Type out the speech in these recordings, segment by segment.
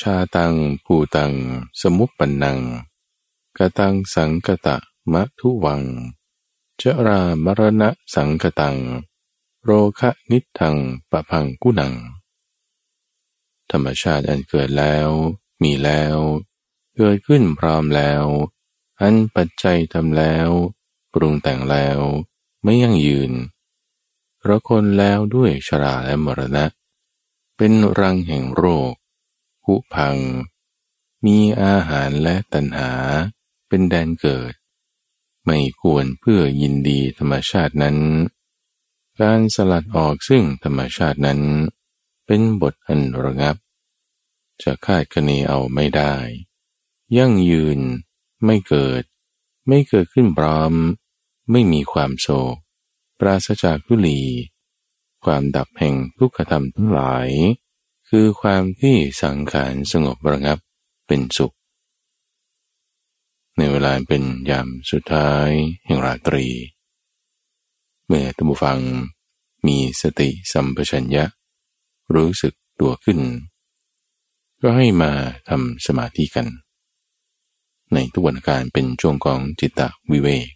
ชาตังปูตัง สมุปปนังกตังสังกตะมะทุวังเจรามรณะสังกตัง โรคะนิทังปะพังกุนัง ธรรมชาติอันเกิดแล้ว มีแล้ว เกิดขึ้นพร้อมแล้ว อันปัจจัยทำแล้ว ปรุงแต่งแล้ว ไม่ยั่งยืนเราะคนแล้วด้วยชราและมรณะ เป็นรังแห่งโรค ผุพัง มีอาหารและตัณหาเป็นแดนเกิด ไม่ควรเพื่อยินดีธรรมชาตินั้น การสลัดออกซึ่งธรรมชาตินั้น เป็นบทอันระงับ จะคาดคะเนเอาไม่ได้ ยั่งยืนไม่เกิด ไม่เกิดขึ้นพร้อม ไม่มีความโศก ปราศจากทุลี ความดับแห่งทุกขธรรมทั้งหลาย คือความที่สังขารสงบระงับเป็นสุข ในเวลาเป็นยามสุดท้ายแห่งราตรี เมื่อตัมฟังมีสติสัมปชัญญะ รู้สึกตัวขึ้น ก็ให้มาทำสมาธิกัน ในทุกวันการเป็นช่วงของจิตตวิเวก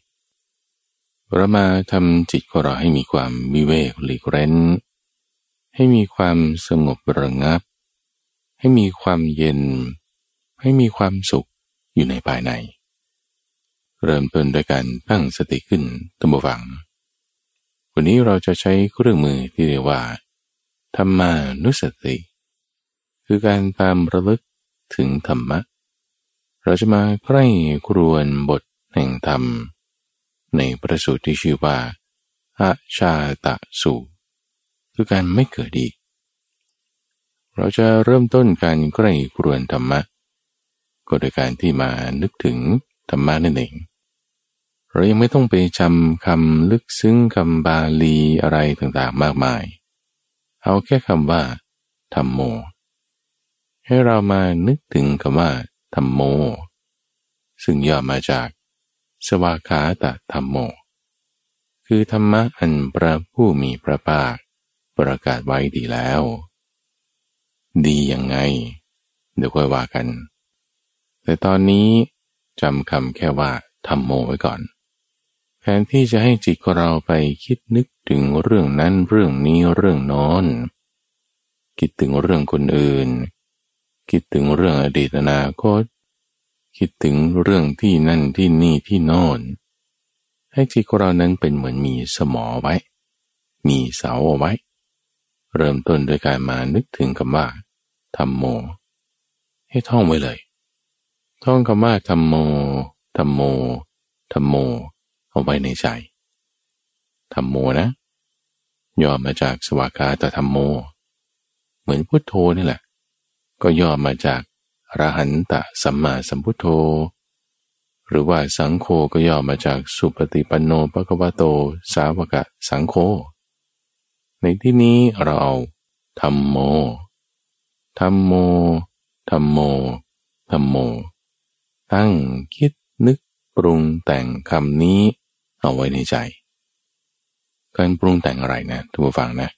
เรามาทำจิตของเราให้มีความวิเวกหลีกเร้น ให้มีความสงบระงับ ให้มีความเย็น ให้มีความสุขอยู่ในภายใน เริ่มต้นด้วยการตั้งสติขึ้นตั้งบฟัง วันนี้เราจะใช้เครื่องมือที่เรียกว่าธรรมานุสติ คือการตามระลึกถึงธรรมะ เราจะมาใกล้ครวนบทแห่งธรรม ในประสูตรที่ชื่อว่าอาชาตะสู คือการไม่เกิดอีก เราจะเริ่มต้นการใกล้กรวนธรรมะ ก็โดยการที่มานึกถึงธรรมะนั่นเอง เรายังไม่ต้องไปจำคำลึกซึ้งคำบาลีอะไรต่างๆมากมาย เอาแค่คำว่าธรรมโม ให้เรามานึกถึงคำว่าธรรมโม ซึ่งย่อมาจากสวากขาตธรรมโม คือธรรมะอันพระผู้มีพระภาค ประกาศไว้ดีแล้ว ดียังไง เดี๋ยวค่อยว่ากัน แต่ตอนนี้จำคำแค่ว่าธรรมโมไว้ก่อน แทนที่จะให้จิตของเราไปคิดนึกถึงเรื่องนั้นเรื่องนี้เรื่องนอน คิดถึงเรื่องคนอื่น คิดถึงเรื่องอดีตอนาคต คิดถึงเรื่องที่นั่นที่นี่ที่โน่นให้จิตของเรานั้นเป็นเหมือนมีสมอไว้ มีเสาเอาไว้ เริ่มต้นโดยการมานึกถึงคำว่าธรรมโม ให้ท่องไว้เลย ท่องคำว่าธรรมโมธรรมโมธรรมโม เอาไว้ในใจธรรมโมนะย่อมาจากสวากาตธรรมโม เหมือนพุทโธนี่แหละ ก็ย่อมาจากรหันตะสัมมาสัมพุทโธ หรือว่าสังโฆก็ย่อมาจากสุปฏิปันโนปะกวะโต สาวกะสังโฆ ในที่นี้เราเอาธรรมโมธรรมโมธรรมโมธรรมโม ตั้งคิดนึกปรุงแต่งคำนี้เอาไว้ในใจ การปรุงแต่งอะไรนะทุกฝังนะ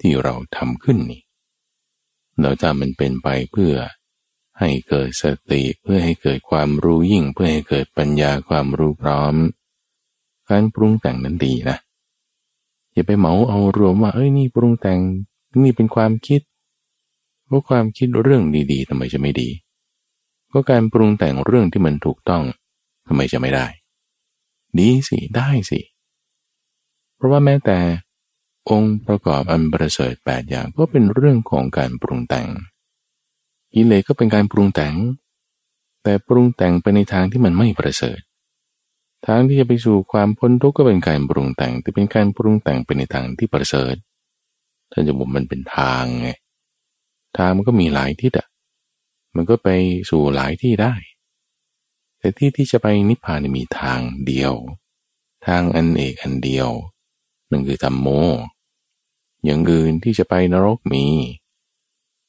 ที่เราทำขึ้นนี่เราจะมันเป็นไปเพื่อให้เกิดสติเพื่อให้เกิดความรู้ยิ่งเพื่อให้เกิดปัญญาความรู้พร้อม การปรุงแต่งนั้นดีนะ อย่าไปเหมาเอารวมว่า เอ้ยนี่ปรุงแต่งนี่เป็นความคิดเพราะความคิดเรื่องดีๆทำไมจะไม่ดี ก็การปรุงแต่งเรื่องที่มันถูกต้องทำไมจะไม่ได้ ดีสิได้สิ เพราะว่าแม้แต่องค์ประกอบอันประเสริฐแปดอย่างก็เป็นเรื่องของการปรุงแต่งกิเลสก็เป็นการปรุงแต่ง แต่ปรุงแต่งไปในทางที่มันไม่ประเสริฐ ทางที่จะไปสู่ความพ้นทุกข์ก็เป็นการปรุงแต่ง แต่เป็นการปรุงแต่งไปในทางที่ประเสริฐท่านจะบอกมันเป็นทางไงทางมันก็มีหลายที่อะมันก็ไปสู่หลายที่ได้ แต่ที่ที่จะไปนิพพานมีทางเดียว ทางอันเอกอันเดียวนั่นคือธรรมโม อย่างอื่นที่จะไปนรกมี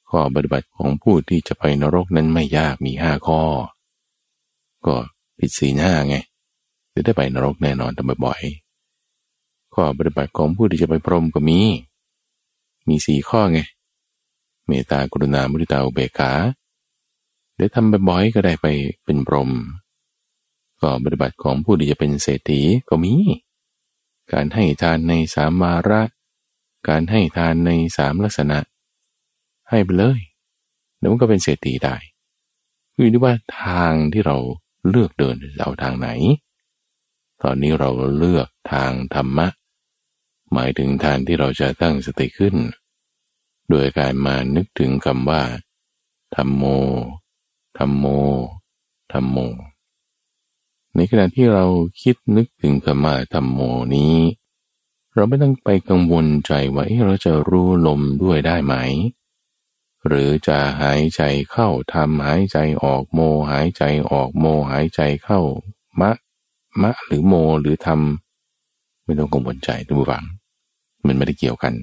ข้อปฏิบัติของผู้ที่จะไปนรกนั้นไม่ยากมีห้าข้อ ก็ผิดสีหน้าไง จะได้ไปนรกแน่นอนทำบ่อยๆข้อปฏิบัติของผู้ที่จะไปพรหมก็มี มีสี่ข้อไง เมตตากรุณามุทิตาอุเบกขาเดี๋ยวทำบ่อยๆก็ได้ไปเป็นพรหมก็ปฏิบัติของผู้ที่จะเป็นเศรษฐีก็มี การให้ทานในสามวาระ การให้ทานในสามลักษณะ ให้ไปเลยเดี๋ยวมันก็เป็นเศรษฐีได้คือที่ว่าทางที่เราเลือกเดินเอาทางไหน ตอนนี้เราเลือกทางธรรมะ หมายถึงทางที่เราจะตั้งสติขึ้น โดยการมานึกถึงคำว่าธรรมโมธรรมโมธรรมโม ในขณะที่เราคิดนึกถึงคำว่าธรรมโมนี้ เราไม่ต้องไปกังวลใจว่าเราจะรู้ลมด้วยได้ไหม หรือจะหายใจเข้าทำหายใจออกโม หายใจออกโม หายใจเข้ามะ มะหรือโมหรือทำไม่ต้องกังวลใจทุกฝัง มันไม่ได้เกี่ยวกัน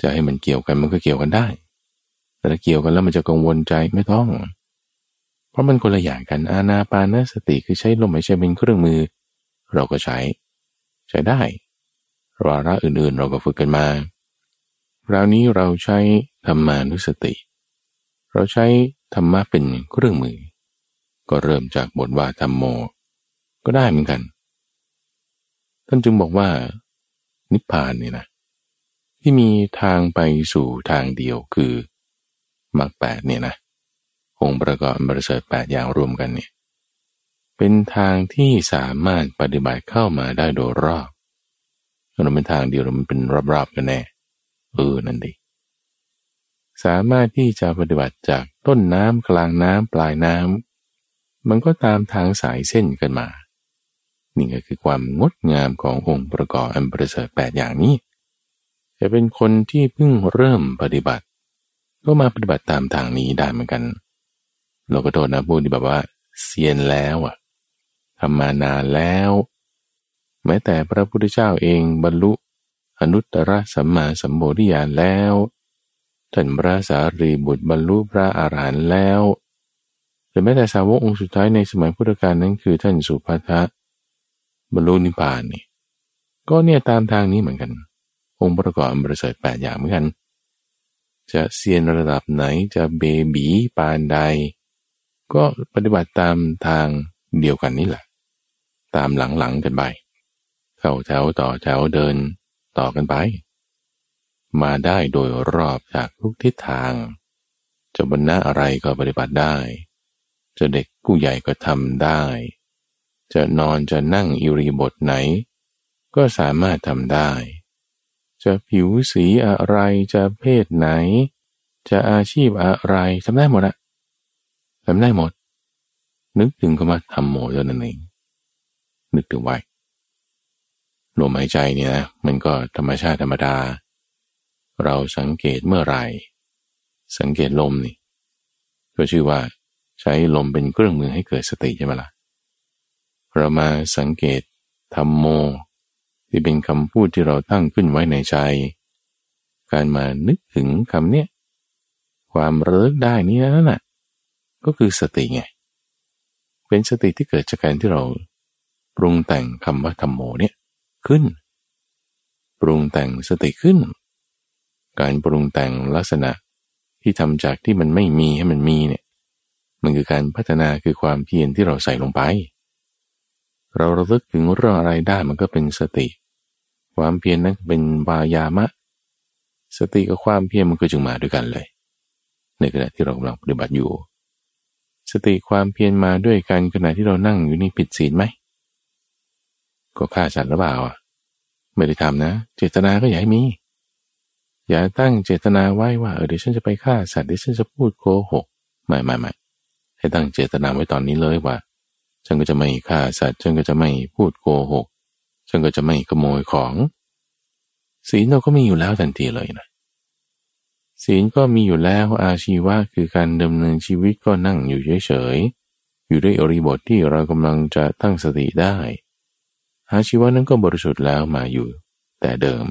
จะให้มันเกี่ยวกันมันก็เกี่ยวกันได้ แต่ถ้าเกี่ยวกันแล้วมันจะกังวลใจไม่ต้อง เพราะมันคนละอย่างกันอาณาปานสติคือใช้ลมหายใจเป็นเครื่องมือ เราก็ใช้ ใช้ได้วาระอื่นๆ เราก็ฝึกกันมาคราวนี้เราใช้ธรรมานุสติ เราใช้ธรรมะเป็นเครื่องมือ ก็เริ่มจากบทว่าธรรมโม ก็ได้เหมือนกัน ท่านจึงบอกว่า นิพพานเนี่ยนะ ที่มีทางไปสู่ทางเดียวคือมรรคแปดเนี่ยนะองค์ประกอบบริเสริฐแปดอย่างรวมกันเนี่ยเป็นทางที่สามารถปฏิบัติเข้ามาได้โดยรอบเราเป็นทางเดียวมันเป็นรอบๆกันแน่เออนั่นดีสามารถที่จะปฏิบัติจากต้นน้ำกลางน้ำปลายน้ำมันก็ตามทางสายเส้นกันมา นี่ก็คือความงดงามขององค์ประกอบอันประเสริฐแปดอย่างนี้ จะเป็นคนที่เพิ่งเริ่มปฏิบัติ ก็มาปฏิบัติตามทางนี้ได้เหมือนกัน เราก็โทษนะพูดที่แบบว่าเซียนแล้วอะทำมานานแล้ว แม้แต่พระพุทธเจ้าเองบรรลุอนุตตรสัมมาสัมโพธิญาณแล้วท่านพระสารีบุตรบรรลุพระอาหารหันต์แล้วหรือแม้แต่สาวกองค์สุดท้ายในสมัยพุทธกาลนั้นคือท่านสุภัทะ บรรลุนิพพานนี่ก็เนี่ยตามทางนี้เหมือนกัน องค์ประกอบบริสุทธิ์แปดอย่างเหมือนกัน จะเซียนระดับไหนจะเบบีปานใด ก็ปฏิบัติตามทางเดียวกันนี่แหละ ตามหลังๆกันไปเข้าแถวต่อแถวเดินต่อกันไป มาได้โดยรอบจากทุกทิศทาง จะบรรณะอะไรก็ปฏิบัติได้ จะเด็กผู้ใหญ่ก็ทำได้ จะนอนจะนั่งอิริบทไหน ก็สามารถทำได้ จะผิวสีอะไรจะเพศไหน จะอาชีพอะไรทำได้หมดอะทำได้หมด นึกถึงก็มาทำโมเท่านั้นเองนึกถึงไว้ลมหายใจเนี่ยนะมันก็ธรรมชาติธรรมดา เราสังเกตเมื่อไหร่ สังเกตลมนี่ก็ชื่อว่าใช้ลมเป็นเครื่องมือให้เกิดสติใช่ไหมละ่ะ เรามาสังเกตธรรมโม ที่เป็นคำพูดที่เราตั้งขึ้นไว้ในใจ การมานึกถึงคำเนี้ยความเลิกได้นี่นั่นแหะก็คือสติไง เป็นสติที่เกิดจากการที่เราปรุงแต่งคำว่าธรรมโมเนี่ยขึ้น ปรุงแต่งสติขึ้น การปรุงแต่งลักษณะที่ทำจากที่มันไม่มีให้มันมีเนี่ย มันคือการพัฒนาคือความเพียรที่เราใส่ลงไป เราระลึกถึงเรื่องอะไรได้มันก็เป็นสติ ความเพียรนั้นเป็นวายามะ สติกับความเพียรมันก็จึงมาด้วยกันเลย ในขณะที่เรากำลังปฏิบัติอยู่ สติความเพียรมาด้วยกันขณะที่เรานั่งอยู่นี่ผิดศีลไหมก็ฆ่าสัตว์หรือเปล่าไม่ได้ทำนะ เจตนาก็อย่าให้มี อย่าตั้งเจตนาไว้ว่าเออเดี๋ยวฉันจะไปฆ่าสัตว์เดี๋ยวฉันจะพูดโกหก ไม่ไม่ไม่ให้ตั้งเจตนาไว้ตอนนี้เลยว่า ฉันก็จะไม่ฆ่าสัตว์ ฉันก็จะไม่พูดโกหก ฉันก็จะไม่ขโมยของ ศีลเราก็มีอยู่แล้วทันทีเลยนะศีลก็มีอยู่แล้วอาชีวะคือการดำเนินชีวิตก็นั่งอยู่เฉยๆ อยู่ด้วยอริบทที่เรากำลังจะตั้งสติได้ อาชีวะนั้นก็บริสุทธิ์แล้วมาอยู่ แต่เดิม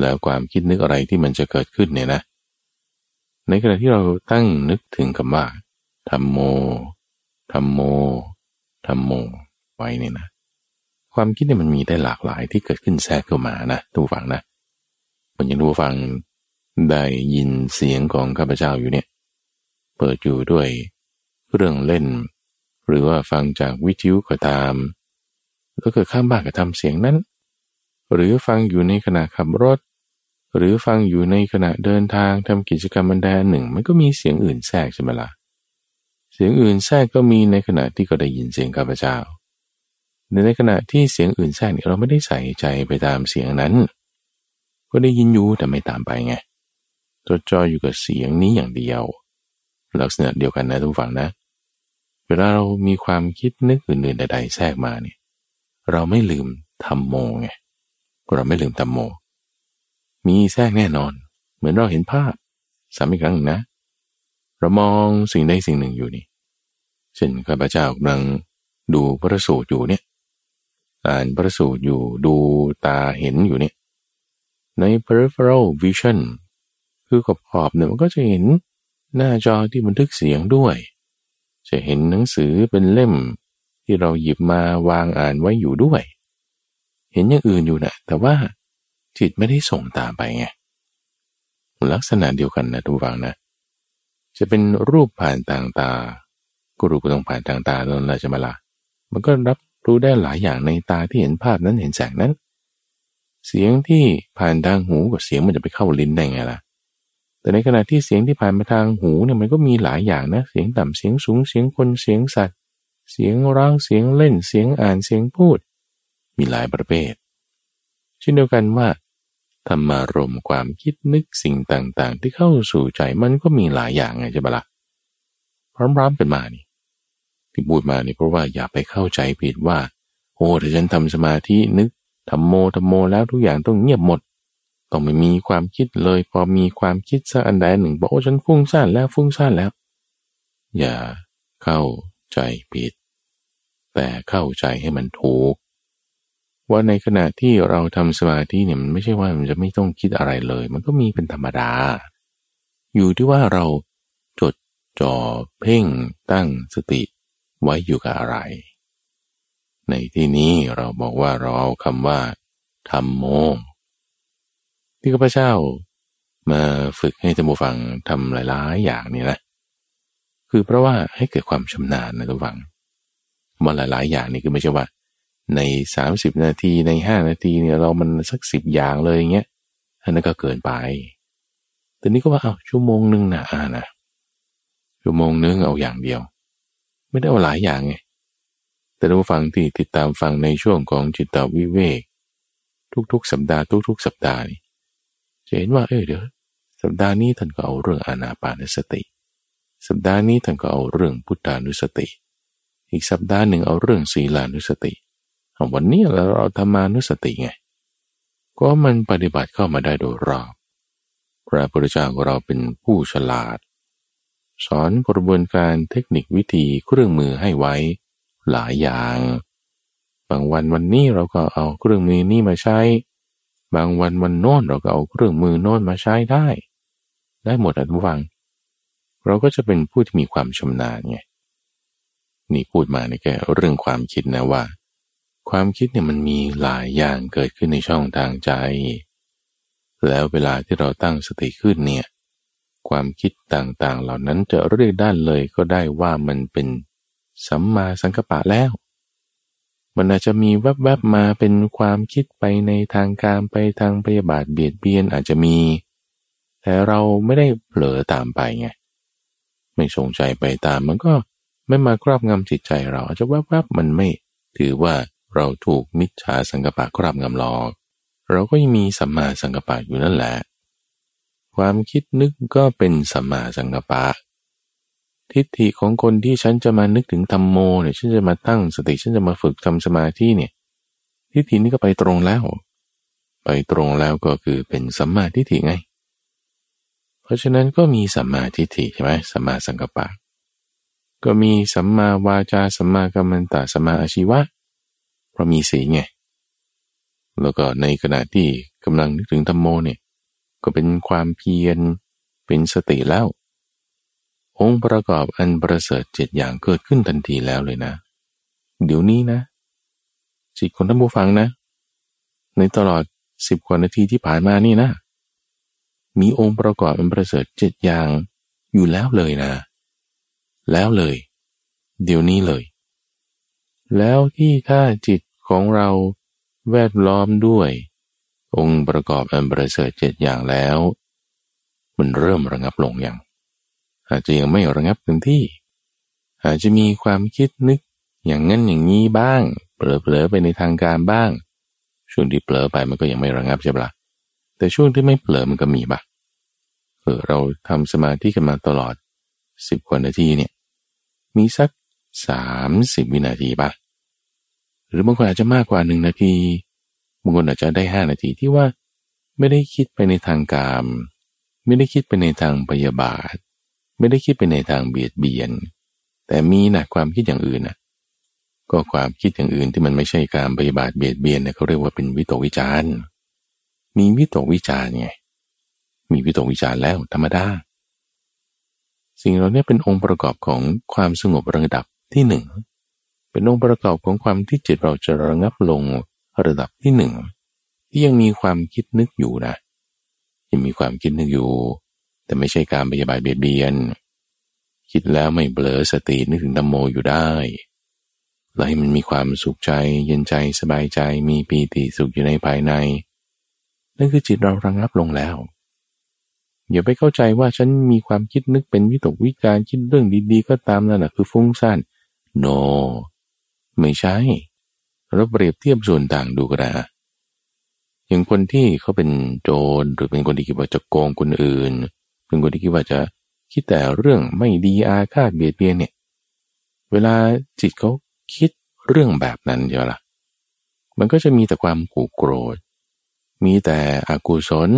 แล้วความคิดนึกอะไรที่มันจะเกิดขึ้นเนี่ยนะ ในขณะที่เราตั้งนึกถึงคำว่าธรรมโม ธรรมโมธรรมโมไว้เนี่ยนะ ความคิดเนี่ยมันมีได้หลากหลายที่เกิดขึ้นแทรกเข้ามานะทุกฝังนะมันยังดูฟังได้ยินเสียงของข้าพเจ้าอยู่เนี่ย เปิดอยู่ด้วยเรื่องเล่น หรือว่าฟังจากวิทยุก็ตาม แล้วเกิดข้างบ้านก็ทำเสียงนั้น หรือฟังอยู่ในขณะขับรถ หรือฟังอยู่ในขณะเดินทางทำกิจกรรมบันไดหนึ่ง มันก็มีเสียงอื่นแทรกใช่ไหมละ่ะ เสียงอื่นแทรกก็มีในขณะที่ก็ได้ยินเสียงข้าพเจ้าในขณะที่เสียงอื่นแทรกเราไม่ได้ใส่ใจไปตามเสียงนั้น ก็ได้ยินอยู่แต่ไม่ตามไปไงจดจ่ออยู่กับเสียงนี้อย่างเดียว ลักษณะเดียวกันนะทุกฝั่งนะ เวลาเรามีความคิดนึกอื่นๆใดๆแทรกมาเนี่ยเราไม่ลืมทำโมไงเราไม่ลืมทำโม มีแทรกแน่นอน เหมือนเราเห็นภาพสามอีกครั้งนะ เรามองสิ่งใดสิ่งหนึ่งอยู่นี่เช่นข้าพเจ้ากำลังดูพระสูตรอยู่เนี่ยอ่านพระสูตรอยู่ดูตาเห็นอยู่เนี่ยใน peripheral vision คือขอบขอบเนี่ยมันก็จะเห็นหน้าจอที่บันทึกเสียงด้วย จะเห็นหนังสือเป็นเล่มที่เราหยิบมาวางอ่านไว้อยู่ด้วย เห็นอย่างอื่นอยู่นะแต่ว่าจิตไม่ได้ส่งตามไปไงลักษณะเดียวกันนะทุกฝังนะ จะเป็นรูปผ่านต่างตา ก็รูปก็ต้องผ่านต่างตาแล้วนะจะมาละมันก็รับรู้ได้หลายอย่างในตาที่เห็นภาพนั้นเห็นแสงนั้น เสียงที่ผ่านทางหูกับเสียงมันจะไปเข้าลิ้นได้ไงล่ะ แต่ในขณะที่เสียงที่ผ่านมาทางหูเนี่ยมันก็มีหลายอย่างนะ เสียงต่ำเสียงสูงเสียงคนเสียงสัตว์ เสียงร้องเสียงเล่นเสียงอ่านเสียงพูด มีหลายประเภท เช่นเดียวกันว่า ธรรมารมความคิดนึกสิ่งต่างๆ ที่เข้าสู่ใจมันก็มีหลายอย่างไงใช่ปะละ่ะพร้อมๆกันมานี่ที่พูดมานี่เพราะว่าอย่าไปเข้าใจผิดว่า โอ้ถ้าฉันทำสมาธินึกทำโมทำโมแล้วทุกอย่างต้องเงียบหมด ต้องไม่มีความคิดเลย พอมีความคิดสักอันใดหนึ่งบอกโอ้ฉันฟุ้งซ่านแล้วฟุ้งซ่านแล้ว อย่าเข้าใจผิด แต่เข้าใจให้มันถูก ว่าในขณะที่เราทำสมาธิเนี่ยมันไม่ใช่ว่ามันจะไม่ต้องคิดอะไรเลย มันก็มีเป็นธรรมดา อยู่ที่ว่าเราจดจ่อเพ่งตั้งสติไว้อยู่กับอะไร ในที่นี้เราบอกว่าเราเอาคำว่าธรรมโมที่ข้าพเจ้ามาฝึกให้ท่านผู้ฟังทำหลายๆอย่างนี่นะคือเพราะว่าให้เกิดความชำนาญนะทุกฝังมาหลายๆ อย่างนี่คือไม่ใช่ว่า ในสามสิบนาทีในห้านาทีเนี่ยเรามันสักสิบอย่างเลยอย่างเงี้ยอันนั้นก็เกินไป แต่นี้ก็ว่าเอาชั่วโมงหนึ่งนะอ่านะชั่วโมงนึงเอาอย่างเดียว ไม่ได้เอาหลายอย่างไงแต่เราฟังที่ติดตามฟังในช่วงของจิตวิเวก ทุกๆ สัปดาห์ทุก ๆ สัปดาห์นี่จะเห็นว่าเออเดี๋ยวสัปดาห์นี้ท่านก็เอาเรื่องอานาปานสติ สัปดาห์นี้ท่านก็เอาเรื่องพุทธานุสติ อีกสัปดาห์หนึ่งเอาเรื่องศีลานุสติ วันนี้เราเอาธรรมานุสติไง ก็มันปฏิบัติเข้ามาได้โดยรอบพระพุทธเจ้าของเราเป็นผู้ฉลาด สอนกระบวนการเทคนิควิธีเครื่องมือให้ไว้หลายอย่าง บางวันวันนี้เราก็เอาเครื่องมือนี้มาใช้ บางวันวันโน้นเราก็เอาเครื่องมือโน้นมาใช้ได้ ได้หมดอะทุกฝัง เราก็จะเป็นผู้ที่มีความชำนาญไงนี่พูดมาในแค่เรื่องความคิดนะว่า ความคิดเนี่ยมันมีหลายอย่างเกิดขึ้นในช่องทางใจ แล้วเวลาที่เราตั้งสติขึ้นเนี่ย ความคิดต่างๆ เหล่านั้นจะเรียกด้านเลยก็ได้ว่ามันเป็นสัมมาสังกัปปะแล้ว มันอาจจะมีแวบๆมาเป็นความคิดไปในทางการไปทางพยาบาทเบียดเบียนอาจจะมี แต่เราไม่ได้เผลอตามไปไง ไม่สงใจไปตามมันก็ไม่มาครอบงำจิตใจเราอาจจะแวบๆมันไม่ถือว่า เราถูกมิจฉาสังกปะครอบงำหลอก เราก็ยังมีสัมมาสังกปะอยู่นั่นแหละ ความคิดนึกก็เป็นสัมมาสังกปะ ทิฏฐิของคนที่ฉันจะมานึกถึงธรรมโมเนี่ยฉันจะมาตั้งสติฉันจะมาฝึกทำสมาธิเนี่ย ทิฏฐินี้ก็ไปตรงแล้ว ไปตรงแล้วก็คือเป็นสัมมาทิฏฐิไง เพราะฉะนั้นก็มีสัมมาทิฏฐิใช่ไหมสัมมาสังกปะก็มีสัมมาวาจาสัมมากัมมันตะสัมมาอาชีวะ เพราะมีสีไง แล้วก็ในขณะที่กำลังนึกถึงธรรมโมเนี่ย ก็เป็นความเพียร เป็นสติแล้ว องค์ประกอบอันประเสริฐเจ็ดอย่างเกิดขึ้นทันทีแล้วเลยนะ เดี๋ยวนี้นะ จิตของท่านผู้ฟังนะ ในตลอดสิบกว่านาทีที่ผ่านมานี่นะ มีองค์ประกอบอันประเสริฐเจ็ดอย่างอยู่แล้วเลยนะ แล้วเลย เดี๋ยวนี้เลย แล้วที่ถ้าจิตของเราแวดล้อมด้วย องค์ประกอบอันประเสริฐเจ็ดอย่างแล้ว มันเริ่มระงับลงอย่างอาจจะยังไม่ระงับเต็มที่ อาจจะมีความคิดนึกอย่างนั้นอย่างนี้บ้าง เผลอๆไปในทางการบ้าง ช่วงที่เผลอไปมันก็ยังไม่ระงับใช่ปะแต่ช่วงที่ไม่เผลอมันก็มีบ้างเออเราทำสมาธิกันมาตลอดสิบกว่านาทีเนี่ย มีสักสามสิบวินาทีปะห รือบางคนอาจจะมากกว่าหนึ่งนาทีบางคนอาจจะได้ห้านาทีที่ว่าไม่ได้คิดไปในทางกาม ไม่ได้คิดไปในทางพยาบาท ไม่ได้คิดไปในทางเบียดเบียน แต่มีนะความคิดอย่างอื่นนะก็ความคิดอย่างอื่นที่มันไม่ใช่การพยาบาทเบียดเบียนเนี่ยเขาเรียกว่าเป็นวิตกวิจารมีวิตกวิจารไง มีวิตกวิจารแล้วธรรมดา สิ่งเหล่านี้เป็นองค์ประกอบของความสงบระดับที่หนึ่ง เป็นองค์ประกอบของความที่จิตเราจะระงับลงระดับที่หนึ่งที่ยังมีความคิดนึกอยู่นะยังมีความคิดนึกอยู่ แต่ไม่ใช่การปฏิบัติเบียดเบียน คิดแล้วไม่เบลอสตินึกถึงธรรมโมอยู่ได้แล้วให้มันมีความสุขใจ เย็นใจสบายใจมีปีติสุขอยู่ในภายใน นั่นคือจิตเราระงับลงแล้วอย่าไปเข้าใจว่าฉันมีความคิดนึกเป็นวิตกวิจารคิดเรื่องดีๆ ก็ตามนั่นแหะคือฟุ้งซ่าน no ไม่ใช่ เราเปรียบเทียบส่วนต่างดูกันนะอย่างคนที่เขาเป็นโจรหรือเป็นคนที่คิดว่าจะโกงคนอื่น เป็นคนที่คิดว่าจะคิดแต่เรื่องไม่ดีอาฆาตเบียดเบียนเนี่ย เวลาจิตเขาคิดเรื่องแบบนั้นเยอะละมันก็จะมีแต่ความกูโกรธ มีแต่อกุศล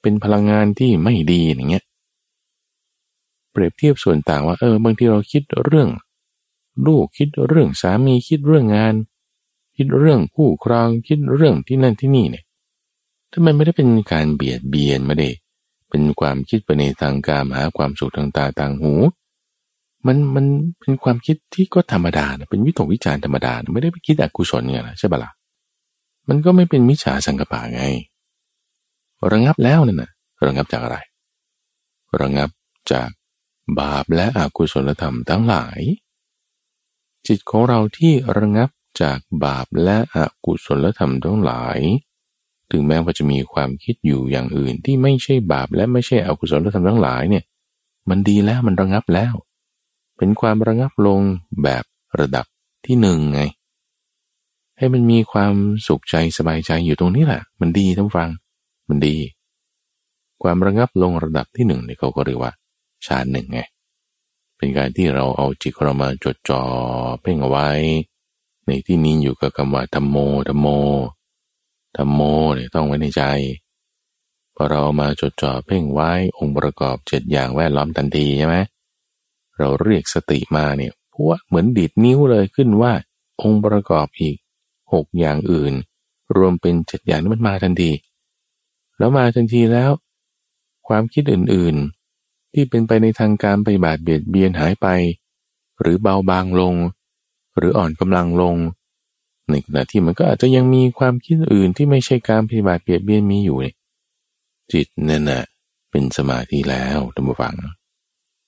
เป็นพลังงานที่ไม่ดีอย่างเงี้ย เปรียบเทียบส่วนต่างว่าเออบางทีเราคิดเรื่อง ลูกคิดเรื่องสามีคิดเรื่องงาน คิดเรื่องคู่ครองคิดเรื่องที่นั่นที่นี่เนี่ยถ้ามันไม่ได้เป็นการเบียดเบียนไม่ได้ เป็นความคิดไปในทางการหาความสุขทางตาทางหู มันมันเป็นความคิดที่ก็ธรรมดาเป็นวิตกวิจารธรรมดาไม่ได้ไปคิดอกุศลไงนะใช่ปะละ่ะมันก็ไม่เป็นมิจฉาสังกปะไง ระงับแล้วนั่นนะระงับจากอะไร ระงับจากบาปและอกุศลธรรมทั้งหลาย จิตของเราที่ระงับจากบาปและอกุศลธรรมทั้งหลาย ถึงแม้ว่าจะมีความคิดอยู่อย่างอื่นที่ไม่ใช่บาปและไม่ใช่อกุศลธรรมทั้งหลายเนี่ย มันดีแล้วมันระงับแล้ว เป็นความระงับลงแบบระดับที่หนึ่งไง ให้มันมีความสุขใจสบายใจอยู่ตรงนี้แหละ มันดีทั้งฟัง มันดี ความระงับลงระดับที่หนึ่งเนี่ยเขาก็เรียกว่าฌานหนึ่งไง เป็นการที่เราเอาจิตเรามาจดจ่อเพ่งเอาไว้ ในที่นี้อยู่กับคำว่าธรรมโมธรรมโมธรรมโมเนี่ยต้องไว้ในใจพอเรามาจดจ่อเพ่งไว้องค์ประกอบเจ็ดอย่างแวดล้อมทันทีใช่ไหมเราเรียกสติมาเนี่ยพวกเหมือนดีดนิ้วเลยขึ้นว่า องค์ประกอบอีกหกอย่างอื่น รวมเป็นเจ็ดอย่างนี้มันมาทันที แล้วมาทันทีแล้ว ความคิดอื่นๆ ที่เป็นไปในทางการไปบาดเบียดเบียนหายไป หรือเบาบางลง หรืออ่อนกำลังลงในขณะที่มันก็อาจจะยังมีความคิดอื่นที่ไม่ใช่การปฏิบัติเบียดเบียนมีอยู่เนี่ยจิตนั่นน่ะเป็นสมาธิแล้วท่านผู้ฟัง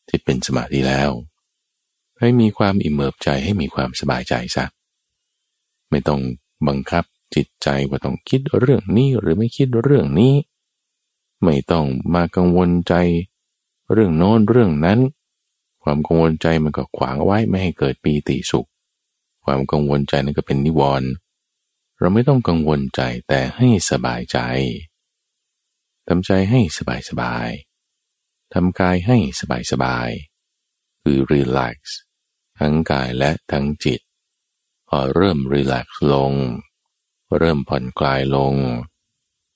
จิตเป็นสมาธิแล้ว ให้มีความอิ่มเอิบใจให้มีความสบายใจซะไม่ต้องบังคับจิตใจว่าต้องคิดเรื่องนี้หรือไม่คิดเรื่องนี้ ไม่ต้องมากังวลใจ เรื่องโน้นเรื่องนั้น ความกังวลใจมันก็ขวางไว้ไม่ให้เกิดปีติสุข ความกังวลใจนั่นก็เป็นนิวรณ์เราไม่ต้องกังวลใจแต่ให้สบายใจทำใจให้สบายสบายทำกายให้สบายสบายคือ relax ทั้งกายและทั้งจิต พอเริ่ม relax ลง เริ่มผ่อนคลายลง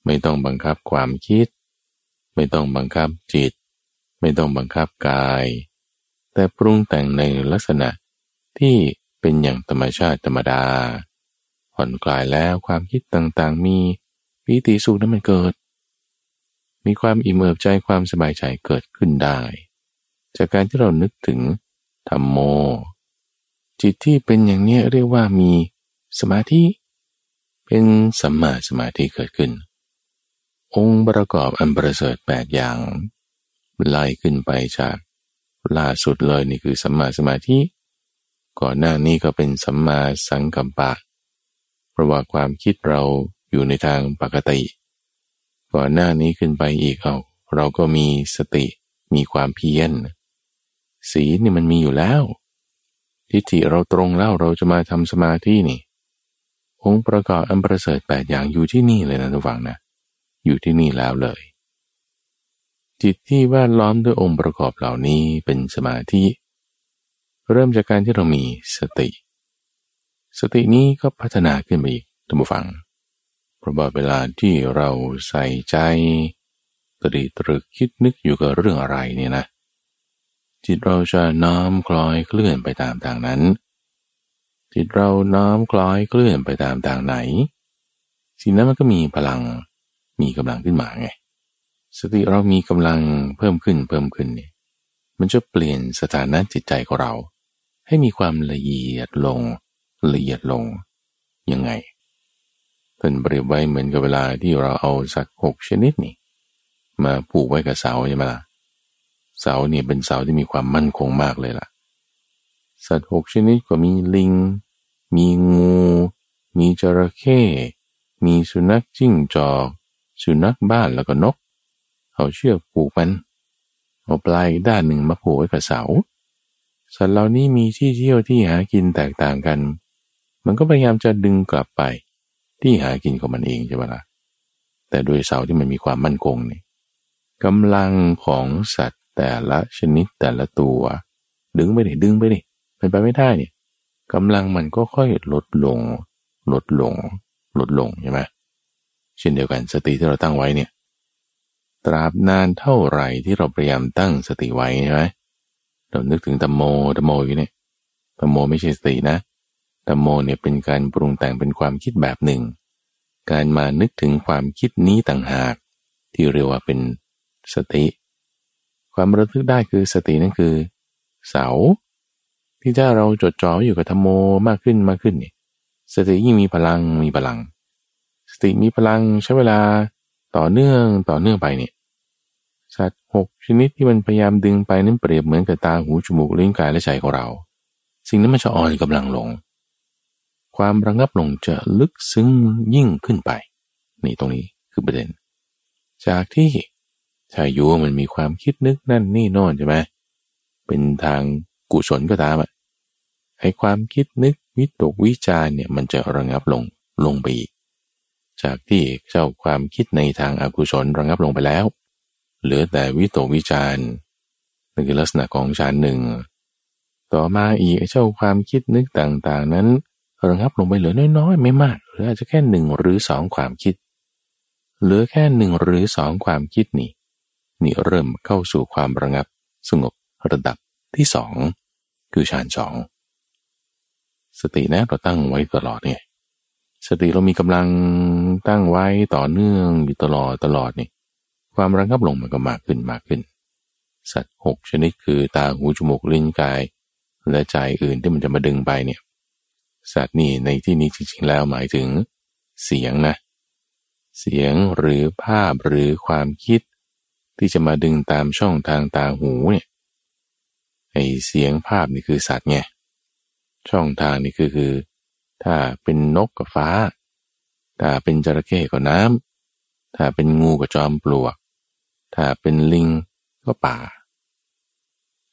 ไม่ต้องบังคับความคิด ไม่ต้องบังคับจิต ไม่ต้องบังคับกาย แต่ปรุงแต่งในลักษณะที่เป็นอย่างธรรมชาติธรรมดา ผ่อนคลายแล้วความคิดต่างๆ มีวิติสุขนั้นมันเกิด มีความอิ่มเอิบใจความสบายใจเกิดขึ้นได้ จากการที่เรานึกถึงธรรมโม จิตที่เป็นอย่างนี้เรียกว่ามีสมาธิ เป็นสัมมาสมาธิเกิดขึ้น องค์ประกอบอันประเสริฐแปดอย่าง ไล่ขึ้นไปจากล่าสุดเลยนี่คือสัมมาสมาธิ ก่อนหน้านี้ก็เป็นสัมมาสังกัปปะ เพราะว่าความคิดเราอยู่ในทางปกติ ก่อนหน้านี้ขึ้นไปอีกเอาเราก็มีสติมีความเพียรสีนี่มันมีอยู่แล้ว ทิฏฐิเราตรงแล้วเราจะมาทำสมาธินี่ องค์ประกอบอันประเสริฐแปดอย่างอยู่ที่นี่เลยนะทุกฝังนะ อยู่ที่นี่แล้วเลย จิตที่แวดล้อมด้วยองค์ประกอบเหล่านี้เป็นสมาธิ เริ่มจากการที่เรามีสติ สตินี้ก็พัฒนาขึ้นไปอีกท่านผู้ฟัง เพราะว่าเวลาที่เราใส่ใจ ตรีตรึกคิดนึกอยู่กับเรื่องอะไรเนี่ยนะ จิตเราจะน้อมคล้อยเคลื่อนไปตามทางนั้น จิตเราน้อมคล้อยเคลื่อนไปตามทางไหนสิ่งนั้นมันก็มีพลังมีกำลังขึ้นมาไง สติเรามีกำลังเพิ่มขึ้นเพิ่มขึ้นเนี่ยมันจะเปลี่ยนสถานะจิตใจของเรา ให้มีความละเอียดลงละเอียดลงยังไงท่านเปรียบไว้เหมือนกับเวลาที่เราเอาสัตว์หกชนิดนี่มาผูกไว้กับเสาใช่ไหมล่ะเสาเนี่ยเป็นเสาที่มีความมั่นคงมากเลยล่ะ สัตว์หกชนิดก็มีลิง มีงู มีจระเข้มีสุนัขจิ้งจอก สุนัขบ้านแล้วก็นก เอาเชือกผูกมันเอาปลายด้านหนึ่งมาผูกไว้กับเสาสัตว์เหล่านี้มีที่เที่ยวที่หากินแตกต่างกัน มันก็พยายามจะดึงกลับไป ที่หากินของมันเองใช่ไหมล่ะแต่โดยเสาที่มันมีความมั่นคงนี่กำลังของสัตว์แต่ละชนิดแต่ละตัว ดึงไปดิดึงไปดิเป็นไปไม่ได้เนี่ยกำลังมันก็ค่อยลดลง ลดลง ลดลงใช่ไหมเช่นเดียวกันสติที่เราตั้งไว้เนี่ย ตราบนานเท่าไหร่ที่เราพยายามตั้งสติไว้ใช่ไหมเรานึกถึงตมโมตมโมอยู่เนี่ยตมโมไม่ใช่สตินะตมโมเนี่ยเป็นการปรุงแต่งเป็นความคิดแบบหนึ่ง การมานึกถึงความคิดนี้ต่างหาก ที่เรียกว่าเป็นสติ ความระลึกได้คือสตินั่นคือ เสา ที่ถ้าเราจดจ่ออยู่กับธรรมโมมากขึ้นมากขึ้นเนี่ยสติยิ่งมีพลังมีพลัง สติมีพลังใช้เวลา ต่อเนื่องต่อเนื่องไปเนี่ยสัตว์หกชนิดที่มันพยายามดึงไปนั้นเปรียบเหมือนกับตาหูจมูกลิ้นกายและใจของเรา สิ่งนั้นมันจะอ่อนกำลังลง ความระงับลงจะลึกซึ้งยิ่งขึ้นไป นี่ตรงนี้คือประเด็น จากที่ถ้าอยู่มันมีความคิดนึกนั่นนี่โน่นใช่ไหมเป็นทางกุศลก็ตามอะให้ความคิดนึกวิตกวิจารเนี่ยมันจะระงับลงลงไปอีก จากที่เจ้าความคิดในทางอากุศลระงับลงไปแล้ว เหลือแต่วิโตวิจารนั่นคือลักษณะของฌานหนึ่ง ต่อมาอีกเจ้าความคิดนึกต่างๆ นั้นระงับลงไปเหลือน้อยๆ ไม่มากหรืออาจจะแค่หนึ่งหรือสองความคิด เหลือแค่หนึ่งหรือสองความคิดนี่นี่เริ่มเข้าสู่ความระงับสงบระดับที่สองคือฌานสองสตินะเราตั้งไว้ตลอดเนี่ย สติเรามีกำลังตั้งไว้ต่อเนื่องอยู่ตลอดตลอดนี่ความระงับลงมันก็มากขึ้นมากขึ้น สัตว์หกชนิดคือตาหูจมูกลิ้นกาย และใจอื่นที่มันจะมาดึงไปเนี่ยสัตว์นี่ในที่นี้จริงๆแล้วหมายถึง เสียงนะ เสียงหรือภาพหรือความคิด ที่จะมาดึงตามช่องทางตาหูเนี่ยไอเสียงภาพนี่คือสัตว์ไงช่องทางนี่คือคือ ถ้าเป็นนกกับฟ้า ถ้าเป็นจระเข้ก็น้ำ ถ้าเป็นงูกับจอมปลวก ถ้าเป็นลิงก็ป่า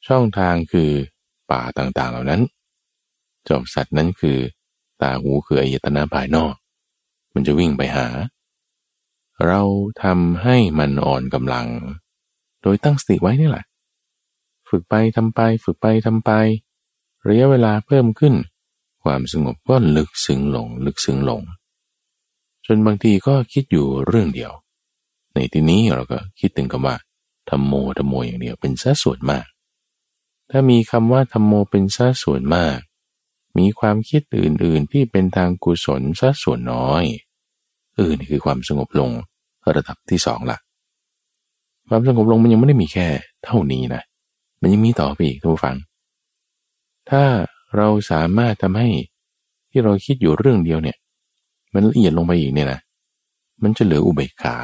ช่องทางคือป่าต่างๆเหล่านั้นจ้าสัตว์นั้นคือตาหูคืออายตนะภายนอก มันจะวิ่งไปหา เราทำให้มันอ่อนกำลัง โดยตั้งสติไว้นี่แหละ ฝึกไปทำไป ฝึกไปทำไประยะเวลาเพิ่มขึ้น ความสงบก็ลึกซึ้งลง ลึกซึ้งลง จนบางทีก็คิดอยู่เรื่องเดียว ในที่นี้เราก็คิดถึงคำว่าธรรมโมธรรมโมอย่างเดียวเป็นสัดส่วนมาก ถ้ามีคำว่าธรรมโมเป็นสัดส่วนมาก มีความคิดอื่นๆที่เป็นทางกุศลสัดส่วนน้อยเออนี่คือความสงบลงระดับที่สองละความสงบลงมันยังไม่ได้มีแค่เท่านี้นะ มันยังมีต่อไปอีกทุกฝัง ถ้า เราสามารถทำให้ที่เราคิดอยู่เรื่องเดียวเนี่ย มันละเอียดลงไปอีกเนี่ยนะมันจะเหลืออุเบกขา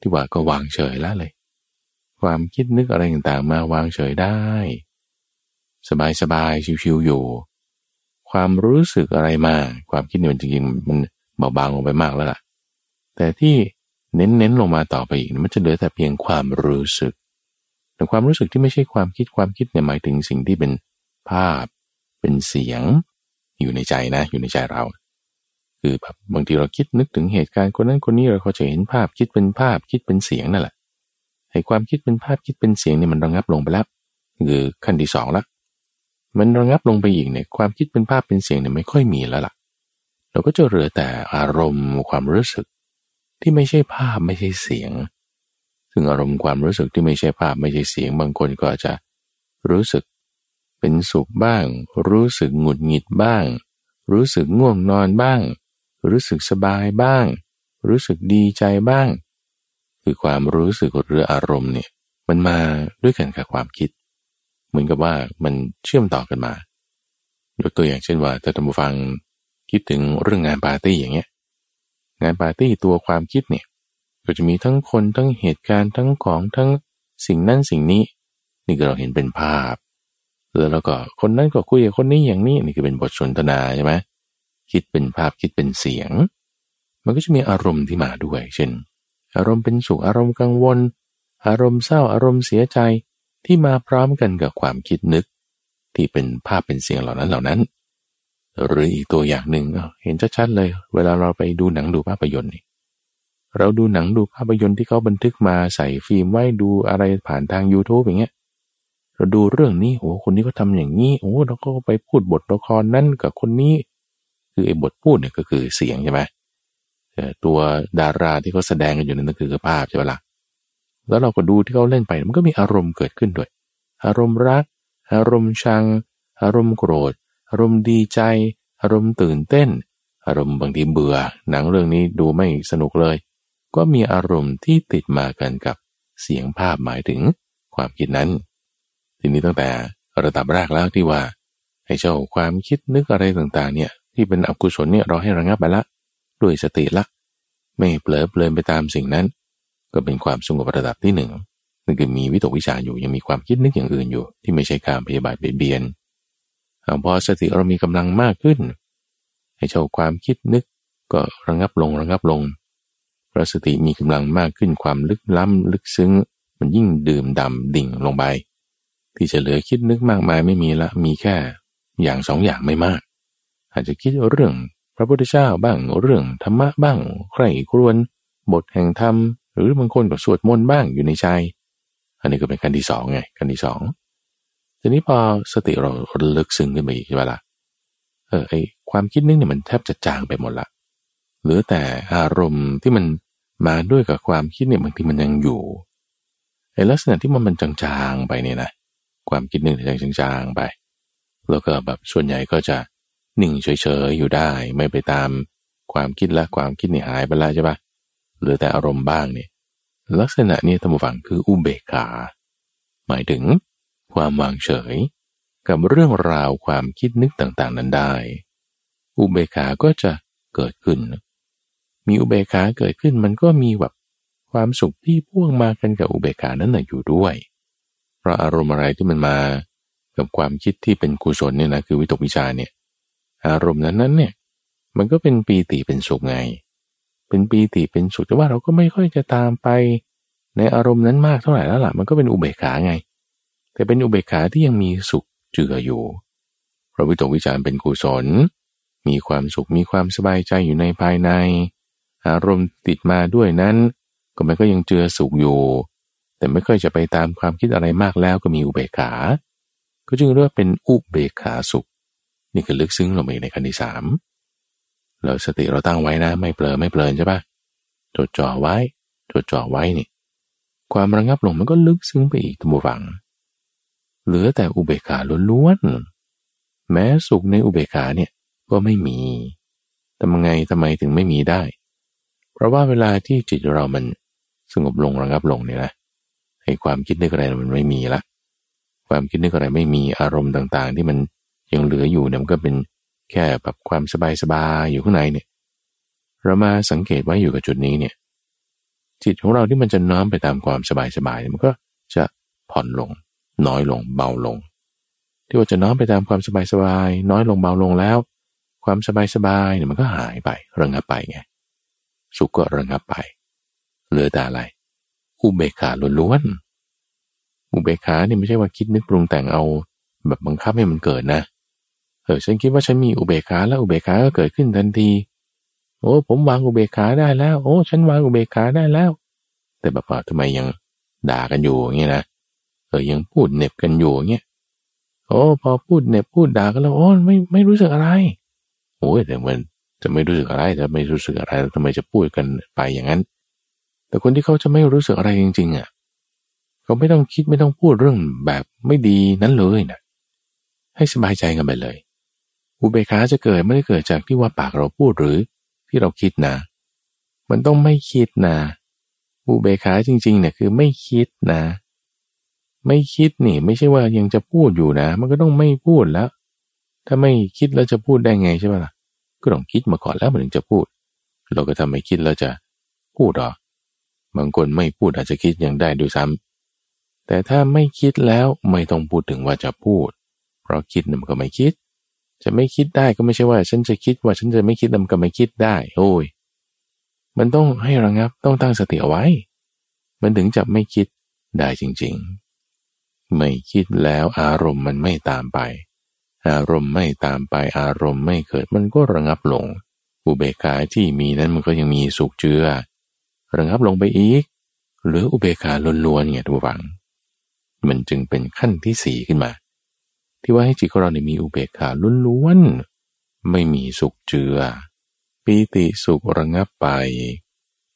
ที่ว่าก็วางเฉยแล้วเลย ความคิดนึกอะไรต่างๆมาวางเฉยได้ สบายๆชิวๆอยู่ ความรู้สึกอะไรมาความคิดเนี่ยมันจริงๆมันเบาบางลงไปมากแล้วล่ะ แต่ที่เน้นๆลงมาต่อไปอีกมันจะเหลือแต่เพียงความรู้สึกแต่ความรู้สึกที่ไม่ใช่ความคิดความคิดเนี่ยหมายถึงสิ่งที่เป็น ภาพ เป็นเสียง อยู่ในใจนะ อยู่ในใจเรา คือแบบบางทีเราคิดนึกถึงเหตุการณ์คนนั้นคนนี้เราก็จะเห็นภาพคิดเป็นภาพคิดเป็นเสียงนั่นแหละให้ความคิดเป็นภาพคิดเป็นเสียงเนี่ยมันระงับลงไปแล้วคือขั้นที่สองละมันระงับลงไปอีกเนี่ยความคิดเป็นภาพเป็นเสียงเนี่ยไม่ค่อยมีแล้วล่ะ เราก็จะเหลือแต่อารมณ์ความรู้สึก ที่ไม่ใช่ภาพไม่ใช่เสียง ซึ่งอารมณ์ความรู้สึกที่ไม่ใช่ภาพไม่ใช่เสียง บางคนก็จะรู้สึก เป็นสุขบ้าง รู้สึกหงุดหงิดบ้าง รู้สึกง่วงนอนบ้าง รู้สึกสบายบ้าง รู้สึกดีใจบ้าง คือความรู้สึกหรืออารมณ์เนี่ยมันมาด้วยกันกับความคิด เหมือนกับว่ามันเชื่อมต่อกันมายกตัวอย่างเช่นว่าถ้าท่านผู้ฟังคิดถึงเรื่องงานปาร์ตี้อย่างเงี้ยงานปาร์ตี้ตัวความคิดเนี่ยก็จะมีทั้งคนทั้งเหตุการณ์ทั้งของทั้งสิ่งนั้นสิ่งนี้ นี่ก็เราเห็นเป็นภาพ แล้วก็คนนั้นก็คุยกับคนนี้อย่างนี้นี่คือเป็นบทสนทนาใช่ไหมคิดเป็นภาพคิดเป็นเสียง มันก็จะมีอารมณ์ที่มาด้วย เช่น อารมณ์เป็นสุขอารมณ์กังวล อารมณ์เศร้าอารมณ์เสียใจที่มาพร้อมกันกับความคิดนึก ที่เป็นภาพเป็นเสียงเหล่านั้นเหล่านั้น หรืออีกตัวอย่างหนึ่งเห็นชัดๆเลย เวลาเราไปดูหนังดูภาพยนตร์นี่เราดูหนังดูภาพยนตร์ที่เขาบันทึกมาใส่ฟิล์มไว้ดูอะไรผ่านทาง YouTube อย่างเงี้ย เราดูเรื่องนี้โอ้คนนี้ก็ทำอย่างนี้โอ้เราก็ไปพูดบทละครนั่นกับคนนี้ คือไอ้บทพูดเนี่ยก็คือเสียงใช่ไหมตัวดาราที่เขาแสดงกันอยู่นั่นก็คือภาพใช่ไหมล่ะแล้วเราก็ดูที่เขาเล่นไปมันก็มีอารมณ์เกิดขึ้นด้วย อารมณ์รัก อารมณ์ชัง อารมณ์โกรธ อารมณ์ดีใจ อารมณ์ตื่นเต้น อารมณ์บางทีเบื่อ หนังเรื่องนี้ดูไม่สนุกเลย ก็มีอารมณ์ที่ติดมากันกับเสียงภาพหมายถึงความคิดนั้น ทีนี้ตั้งแต่ระดับแรกแล้วที่ว่าให้เจ้าความคิดนึกอะไรต่างๆ เนี่ยที่เป็นอกุศลเนี่ยเราให้ระงับไปละ ด้วยสติละ ไม่เผลอเพลินไปตามสิ่งนั้น ก็เป็นความสงบระดับที่หนึ่งนั่นคือมีวิตกวิจารอยู่ยังมีความคิดนึกอย่างอื่นอยู่ ที่ไม่ใช่การพยาบาทเบียนพอสติเรามีกำลังมากขึ้น ให้เจ้าความคิดนึกก็ระงับลงระงับลงพระสติมีกำลังมากขึ้นความลึกล้ำลึกซึ้ง มันยิ่งดื่มดำดิ่งลงไป ที่จะเหลือคิดนึกมากมายไม่มีละมีแค่อย่างสองอย่างไม่มาก อาจจะคิดเรื่องพระพุทธเจ้าบ้างเรื่องธรรมะบ้างใครครวนบทแห่งธรรม หรือบางคนก็สวดมนต์บ้างอยู่ในใจ อันนี้ก็เป็นขั้นที่สองไงขั้นที่สองทีนี้พอสติเราลึกซึ้งขึ้นไปอีกใช่ไหมล่ะเออไอความคิดนึกเนี่ยมันแทบจะจางไปหมดละหรือแต่อารมณ์ที่มันมาด้วยกับความคิดเนี่ยบางทีมันยังอยู่ไอลักษณะที่มันมันจางๆไปเนี่ยนะ ความคิดนึงจะจางๆไป แล้วก็แบบส่วนใหญ่ก็จะนิ่งเฉยๆอยู่ได้ไม่ไปตามความคิดละความคิดนี่หายไปแล้วใช่ปะหรือแต่อารมณ์บ้างเนี่ยลักษณะนี้ธรรมฝังคืออุเบกขา หมายถึง ความวางเฉย กับเรื่องราวความคิดนึกต่างๆ นั้นได้ อุเบกขาก็จะเกิดขึ้น มีอุเบกขาเกิดขึ้นมันก็มีแบบความสุขที่พ่วงมากันกับอุเบกขานั้นอยู่ด้วย เพราะอารมณ์อะไรที่มันมากับความคิดที่เป็นกุศลเนี่ยนะคือวิตกวิจาเนี่ย อารมณ์นั้นนั้นเนี่ย มันก็เป็นปีติเป็นสุขไง เป็นปีติเป็นสุขแต่ว่าเราก็ไม่ค่อยจะตามไป ในอารมณ์นั้นมากเท่าไหร่แล้วล่ะมันก็เป็นอุเบกขาไง แต่เป็นอุเบกขาที่ยังมีสุขเจืออยู่พระวิตกวิจารเป็นกุศล มีความสุขมีความสบายใจอยู่ในภายใน อารมณ์ติดมาด้วยนั้น ก็มันก็ยังเจือสุขอยู่ แต่ไม่ค่อยจะไปตามความคิดอะไรมากแล้วก็มีอุเบกขา ก็จึงเรียกว่าเป็นอุเบกขาสุข นี่คือลึกซึ้งลงไปในขั้นที่สามแล้วสติเราตั้งไว้นะไม่เปลอไม่เปลินใช่ปะจดจ่อไว้จดจ่อไว้นี่ ความระงับลงมันก็ลึกซึ้งไปอีกตัวฝัง เหลือแต่อุเบกขาล้วนๆแม้สุขในอุเบกขาเนี่ยก็ไม่มีทำไงทำไมถึงไม่มีได้ เพราะว่าเวลาที่จิตเรามันสงบลงระงับลงเนี่ยนะ ให้ความคิดนึกอะไรมันไม่มีละความคิดนึกอะไรไม่มีอารมณ์ต่างๆ ที่มันยังเหลืออยู่เนี่ยมันก็เป็นแค่แบบความสบายๆอยู่ข้างในเนี่ย เรามาสังเกตไว้อยู่กับจุดนี้เนี่ย จิตของเราที่มันจะน้อมไปตามความสบายๆมันก็จะผ่อนลง น้อยลงเบาลง ที่ว่าจะน้อมไปตามความสบายสบายน้อยลงเบาลงแล้ว ความสบายสบายเนี่ยมันก็หายไประงับไปไงสุขก็ระงับไป เหลือแต่อะไร อุเบกขาล้วนๆ อุเบกขาเนี่ยไม่ใช่ว่าคิดนึกปรุงแต่งเอาแบบบังคับให้มันเกิดนะ เออฉันคิดว่าฉันมีอุเบกขาแล้วอุเบกขาก็เกิดขึ้นทันที โอ้ผมวางอุเบกขาได้แล้ว โอ้ ฉันวางอุเบกขาได้แล้ว แต่แบบว่าทำไมยังด่ากันอยู่อย่างเงี้ยนะ เออยังพูดเน็บกันอยู่อย่างเงี้ย โอ้พอพูดเน็บพูดด่ากันแล้ว โอ้ไม่ไม่รู้สึกอะไร โอ้ยแต่มันจะไม่รู้สึกอะไรจะไม่รู้สึกอะไรแล้วทำไมจะพูดกันไปอย่างนั้น แต่คนที่เขาจะไม่รู้สึกอะไรจริง ๆอะเขาไม่ต้องคิดไม่ต้องพูดเรื่องแบบไม่ดีนั้นเลยนะให้สบายใจกันไปเลย อุเบกขาจะเกิดไม่ได้เกิดจากที่ว่าปากเราพูดหรือที่เราคิดนะ มันต้องไม่คิดนะอุเบกขาจริงๆเนี่ยคือไม่คิดนะ ไม่คิดนี่ ไม่ใช่ว่ายังจะพูดอยู่นะ มันก็ต้องไม่พูดแล้ว ถ้าไม่คิดแล้วจะพูดได้ไงใช่ไหมล่ะก็ต้องคิดมาก่อนแล้วมันถึงจะพูด เราก็ทำไม่คิดแล้วจะพูดหรอ บางคนไม่พูดอาจจะคิดยังได้ด้วยซ้ำแต่ถ้าไม่คิดแล้วไม่ต้องพูดถึงว่าจะพูด เพราะคิดมันก็ไม่คิด จะไม่คิดได้ก็ไม่ใช่ว่า ฉันจะคิดว่าฉันจะไม่คิดมันก็ไม่คิดได้ โอ้ย มันต้องให้ระงับต้องตั้งสติเอาไว้ มันถึงจะไม่คิดได้จริง ๆ ไม่คิดแล้วอารมณ์มันไม่ตามไป อารมณ์ไม่ตามไปอารมณ์ไม่เกิดมันก็ระงับลงอุเบกขาที่มีนั้นมันก็ยังมีสุขเจือ ระงับลงไปอีกหรืออุเบกขาล้วนๆเนี่ยทุกฝัง มันจึงเป็นขั้นที่สี่ขึ้นมา ที่ว่าให้จิตของเราเนี่ยมีอุเบกขาล้วนๆไม่มีสุขเจือปีติสุขระงับไป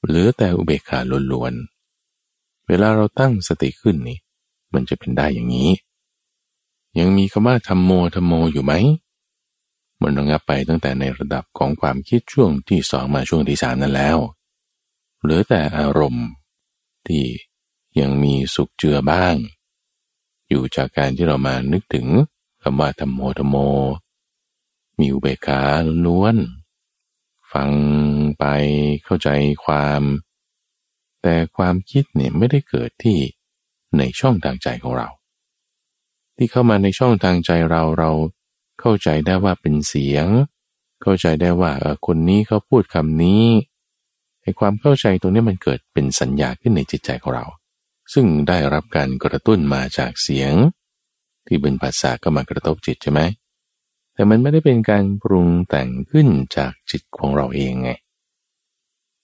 เหลือแต่อุเบกขาล้วนๆเวลาเราตั้งสติขึ้นนี่ มันจะเป็นได้อย่างนี้ ยังมีคำว่าธรรมโมธรรมโมอยู่ไหมมันระงับไปตั้งแต่ในระดับของความคิดช่วงที่สองมาช่วงที่สามนั่นแล้ว เหลือแต่อารมณ์ที่ยังมีสุขเจือบ้าง อยู่จากการที่เรามานึกถึงคำว่าธรรมโมธรรมโม มีอุเบกขาล้วน ฟังไปเข้าใจความ แต่ความคิดเนี่ยไม่ได้เกิดที่ในช่องทางใจของเรา ที่เข้ามาในช่องทางใจเราเราเข้าใจได้ว่าเป็นเสียง เข้าใจได้ว่าคนนี้เขาพูดคำนี้ ไอ้ความเข้าใจตรงนี้มันเกิดเป็นสัญญาขึ้นในจิตใจของเรา ซึ่งได้รับการกระตุ้นมาจากเสียง ที่เป็นภาษาก็มากระทบจิตใช่ไหมแต่มันไม่ได้เป็นการปรุงแต่งขึ้นจากจิตของเราเองไง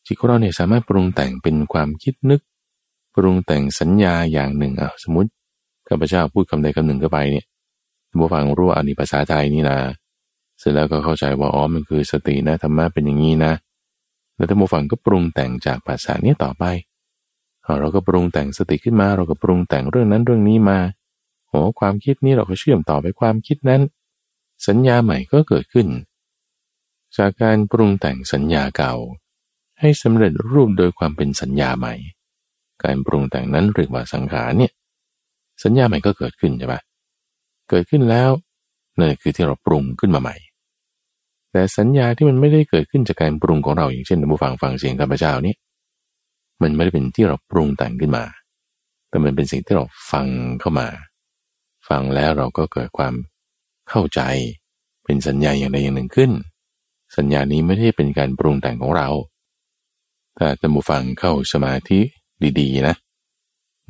จิตของเราเนี่ยสามารถปรุงแต่งเป็นความคิดนึก ปรุงแต่งสัญญาอย่างหนึ่งอะสมมติข้าพเจ้าพูดคำใดคำหนึ่งก็ไปเนี่ยผู้ฟังรู้ว่าอันนี้ภาษาไทยนี่นะเสร็จแล้วก็เข้าใจว่าอ๋อมันคือสตินะธรรมะเป็นอย่างนี้นะ แล้วท่านผู้ฟังก็ปรุงแต่งจากภาษาเนี้ต่อไป เราก็ปรุงแต่งสติขึ้นมา เราก็ปรุงแต่งเรื่องนั้นเรื่องนี้มาโอ้ความคิดนี้เราก็เชื่อมต่อไปความคิดนั้น สัญญาใหม่ก็เกิดขึ้น จากการปรุงแต่งสัญญาเก่า ให้สำเร็จรูปโดยความเป็นสัญญาใหม่ การปรุงแต่งนั้นเรียกว่าสังขารเนี่ย สัญญาใหม่ก็เกิดขึ้นใช่ปะเกิดขึ้นแล้วนั่นคือที่เราปรุงขึ้นมาใหม่ แต่สัญญาที่มันไม่ได้เกิดขึ้นจากการปรุงของเราอย่างเช่นผู้ฟังฟังเสียงข้าพเจ้านี้มันไม่ได้เป็นที่เราปรุงแต่งขึ้นมา แต่มันเป็นสิ่งที่เราฟังเข้ามา ฟังแล้วเราก็เกิดความเข้าใจ เป็นสัญญาอย่างใดอย่างหนึ่งขึ้น สัญญานี้ไม่ได้เป็นการปรุงแต่งของเรา ถ้าท่านผู้ฟังเข้าสมาธิดีๆนะ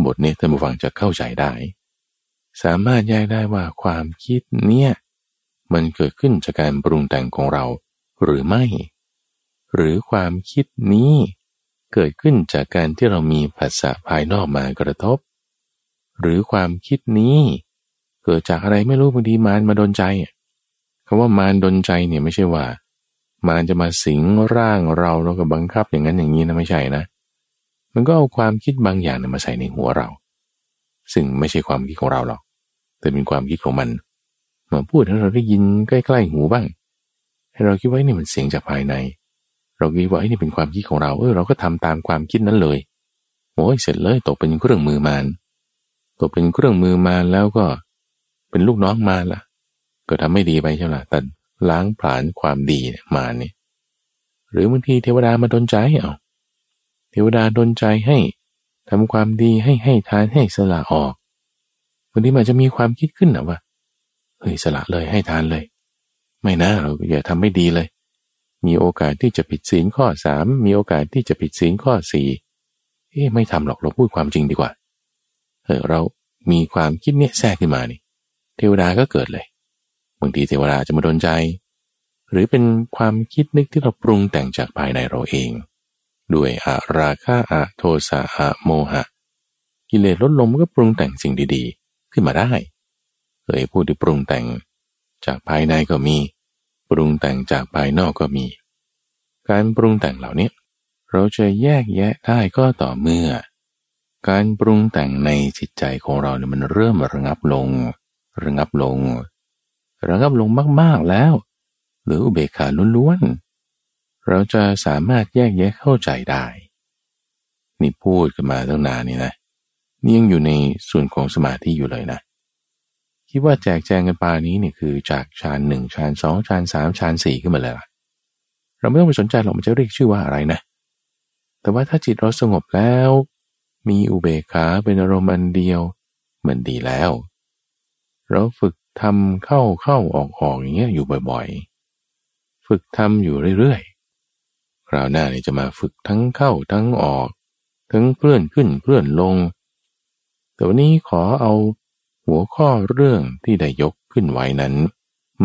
บทนี้ท่านผู้ฟังจะเข้าใจได้ สามารถแยกได้ว่าความคิดเนี่ย มันเกิดขึ้นจากการปรุงแต่งของเราหรือไม่ หรือความคิดนี้เกิดขึ้นจากการที่เรามีภาษาภายนอกมากระทบ หรือความคิดนี้ เกิดจากอะไรไม่รู้บางทีมารมาดนใจคำว่ามารดนใจเนี่ยไม่ใช่ว่า มารจะมาสิงร่างเราแล้วก็บังคับอย่างนั้นอย่างนี้นะไม่ใช่นะ มันก็เอาความคิดบางอย่างเนี่ยมาใส่ในหัวเรา ซึ่งไม่ใช่ความคิดของเราหรอกแต่เป็นความคิดของมัน มาพูดให้เราได้ยินใกล้ๆหูบ้าง ให้เราคิดว่านี่มันเสียงจากภายใน เราคิดว่าไอ้นี่เป็นความคิดของเราเออเราก็ทำตามความคิดนั้นเลยโอ้ยเสร็จเลยตกเป็นเครื่องมือมารตกเป็นเครื่องมือมาแล้วก็ เป็นลูกน้องมาละก็ทำไม่ดีไปใช่ไหมแต่ล้างผลาญความดีมาเนี่ยหรือบางทีเทวดามาดนใจเอาเทวดาดนใจให้ทำความดีให้ให้ทานให้สละออกวันนี้มันจะมีความคิดขึ้นนะว่า เฮ้ยสละเลยให้ทานเลย ไม่นะเราอย่าทำไม่ดีเลย มีโอกาสที่จะผิดศีลข้อสามมีโอกาสที่จะผิดศีลข้อสี่เอ๊ะไม่ทำหรอกเราพูดความจริงดีกว่าเออเรามีความคิดเนี้ยแทรกขึ้นมานี่ เทวดาก็เกิดเลยบางทีเทวดาจะมาโดนใจ หรือเป็นความคิดนึกที่เราปรุงแต่งจากภายในเราเอง ด้วยอาราคะอะโทสะอะโมหะ กิเลสลดลงก็ปรุงแต่งสิ่งดีๆ ขึ้นมาได้ เคยพูดที่ปรุงแต่งจากภายในก็มี ปรุงแต่งจากภายนอกก็มี การปรุงแต่งเหล่านี้เราจะแยกแยะได้ก็ต่อเมื่อ การปรุงแต่งในจิตใจของเราเนี่ยมันเริ่มระงับลง ระงับลง ระงับลงมาก ๆแล้ว หรืออุเบกขาล้วนๆเราจะสามารถแยกแยะเข้าใจได้นี่พูดกันมาตั้งนานนี่นะนี่ยังอยู่ในส่วนของสมาธิอยู่เลยนะ คิดว่าแจกแจงกันปานี้เนี่ยคือจากฌานหนึ่งฌานสองฌานสามฌานสี่ขึ้นมาเลยเราไม่ต้องไปสนใจหรอกมันจะเรียกชื่อว่าอะไรนะ แต่ว่าถ้าจิตเราสงบแล้ว มีอุเบกขาเป็นอารมณ์อันเดียวมันดีแล้ว เราฝึกทำเข้าเข้าออกออกอย่างเงี้ยอยู่บ่อยๆ ฝึกทำอยู่เรื่อยๆ คราวหน้าเนี่ยจะมาฝึกทั้งเข้าทั้งออก ทั้งเคลื่อนขึ้นเคลื่อนลง แต่วันนี้ขอเอา หัวข้อเรื่องที่ได้ยกขึ้นไว้นั้น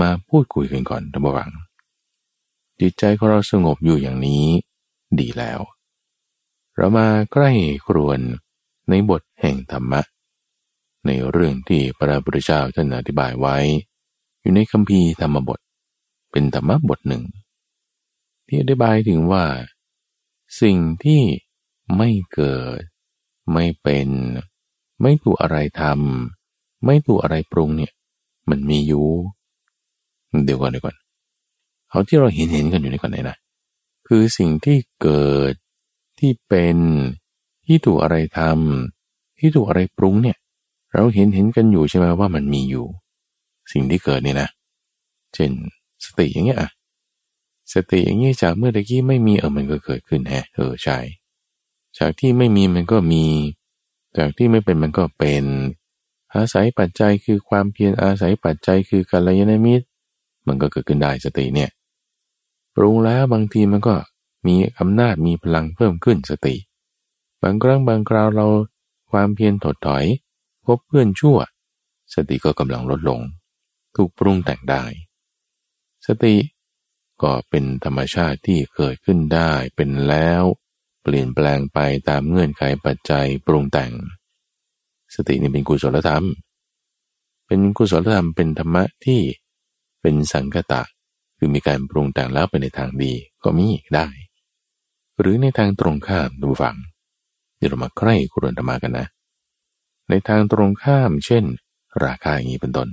มาพูดคุยกันก่อนทบวัง จิตใจของเราสงบอยู่อย่างนี้ ดีแล้ว เรามาใกล้ครวนในบทแห่งธรรมะ ในเรื่องที่พระพุทธเจ้าท่านอธิบายไว้ อยู่ในคัมภีร์ธรรมบท เป็นธรรมบทหนึ่ง ที่อธิบายถึงว่า สิ่งที่ไม่เกิด ไม่เป็น ไม่ถูกอะไรทำ ไม่ถูกอะไรปรุงเนี่ย มันมีอยู่เดี๋ยวก่อนเดี๋ยวก่อนเอาที่เราเห็นเห็นกันอยู่ในก่อนเลยนะคือสิ่งที่เกิดที่เป็นที่ถูกอะไรทำที่ถูกอะไรปรุงเนี่ย เราเห็นเห็นกันอยู่ใช่ไหมว่ามันมีอยู่ สิ่งที่เกิดเนี่ยนะเช่นสติอย่างเงี้ยอะสติอย่างเงี้ยจากเมื่อตะกี้ไม่มีเออมันก็เกิดขึ้นแฮะเออใช่จากที่ไม่มีมันก็มี จากที่ไม่เป็นมันก็เป็น อาศัยปัจจัยคือความเพียรอาศัยปัจจัยคือกัลยาณมิตร มันก็เกิดขึ้นได้สติเนี่ยปรุงแล้วบางทีมันก็มีอำนาจมีพลังเพิ่มขึ้นสติ บางครั้งบางคราวเราความเพียรถดถอย พบเพื่อนชั่ว สติก็กำลังลดลง ถูกปรุงแต่งได้ สติก็เป็นธรรมชาติที่เกิดขึ้นได้เป็นแล้ว เปลี่ยนแปลงไปตามเงื่อนไขปัจจัยปรุงแต่ง สตินี่เป็นกุศลธรรม เป็นกุศลธรรมเป็นธรรมะที่เป็นสังกตะ คือมีการปรุงแต่งแล้วไปในทางดีก็มีได้ หรือในทางตรงข้ามดูฟังเดี๋ยวเรามาใกล้ครวนธรรมากันนะ ในทางตรงข้าม เช่น ราคาอย่างนี้เป็นต้น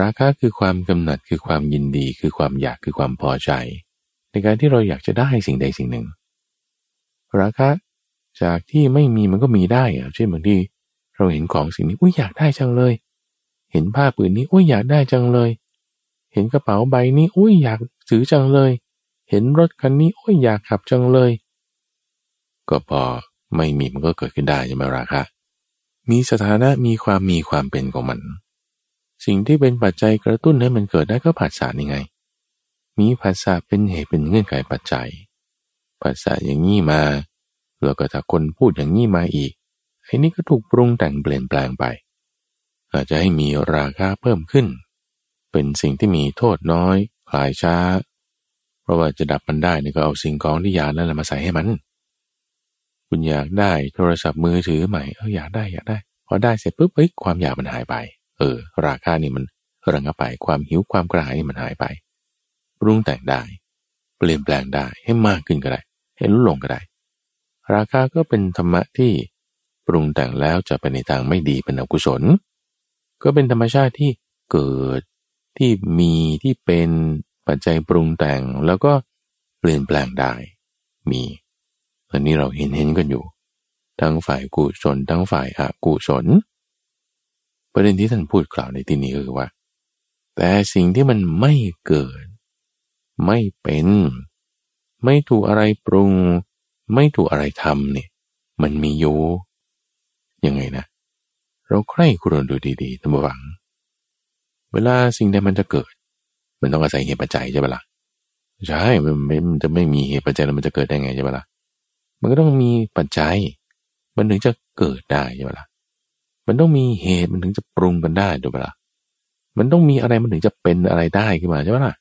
ราคาคือความกำหนัดคือความยินดีคือความอยากคือความพอใจ ในการที่เราอยากจะได้สิ่งใดสิ่งหนึ่ง ราคาจากที่ไม่มีมันก็มีได้เช่นบางที เราเห็นของสิ่งนี้อุ้ยอยากได้จังเลย เห็นผ้าปืนนี้อุ้ยอยากได้จังเลย เห็นกระเป๋าใบนี้อุ้ยอยากซื้อจังเลย เห็นรถคันนี้โอ้ยอยากขับจังเลย ก็พอไม่มีมันก็เกิดขึ้นได้ใช่ไหมราคะมีสถานะมีความมีความเป็นของมัน สิ่งที่เป็นปัจจัยกระตุ้นให้มันเกิดได้ก็ผัสสะนี่ไง มีผัสสะเป็นเหตุเป็นเงื่อนไขปัจจัยผัสสะอย่างนี้มา แล้วก็ถ้าคนพูดอย่างนี้มาอีก ไอ้นี่ก็ถูกปรุงแต่งเปลี่ยนแปลงไป อาจจะให้มีราคาเพิ่มขึ้น เป็นสิ่งที่มีโทษน้อยคลายช้า เพราะว่าจะดับมันได้นี่ก็เอาสิ่งของที่อยากนั่นแหละมาใส่ให้มัน คุณอยากได้โทรศัพท์มือถือใหม่เอออยากได้อยากได้ พอได้เสร็จปุ๊บเอ้ยความอยากมันหายไป เออ ราคานี่มันระงับไปความหิวความกระหายนี่มันหายไปปรุงแต่งได้ เปลี่ยนแปลงได้ให้มากขึ้นก็ได้ ให้ลดลงก็ได้ ราคาก็เป็นธรรมะที่ ปรุงแต่งแล้วจะไปในทางไม่ดีเป็นอกุศล ก็เป็นธรรมชาติที่เกิดที่มีที่เป็นปัจจัยปรุงแต่งแล้วก็เปลี่ยนแปลงได้มีอันนี้เราเห็นเห็นกันอยู่ ทั้งฝ่ายกุศลทั้งฝ่ายอกุศล ประเด็นที่ท่านพูดกล่าวในที่นี้คือว่า แต่สิ่งที่มันไม่เกิด ไม่เป็น ไม่ถูกอะไรปรุง ไม่ถูกอะไรทำเนี่ยมันมีอยู่ ยังไงนะ เราใคร่ครวญดูดีๆตั้งหวัง เวลาสิ่งใดมันจะเกิด มันต้องอาศัยเหตุปัจจัยใช่ไหมละ่ะใช่มันมันจะไม่มีเหตุปัจจัยแล้วมันจะเกิดได้ไงใช่ไหมละ่ะมันก็ต้องมีปัจจัย มันถึงจะเกิดได้ใช่ไหมละ่ะมันต้องมีเหตุมันถึงจะปรุงกันได้ถูกไหมละ่ะมันต้องมีอะไรมันถึงจะเป็นอะไรได้ขึ้นมาใช่ไหมล่ะ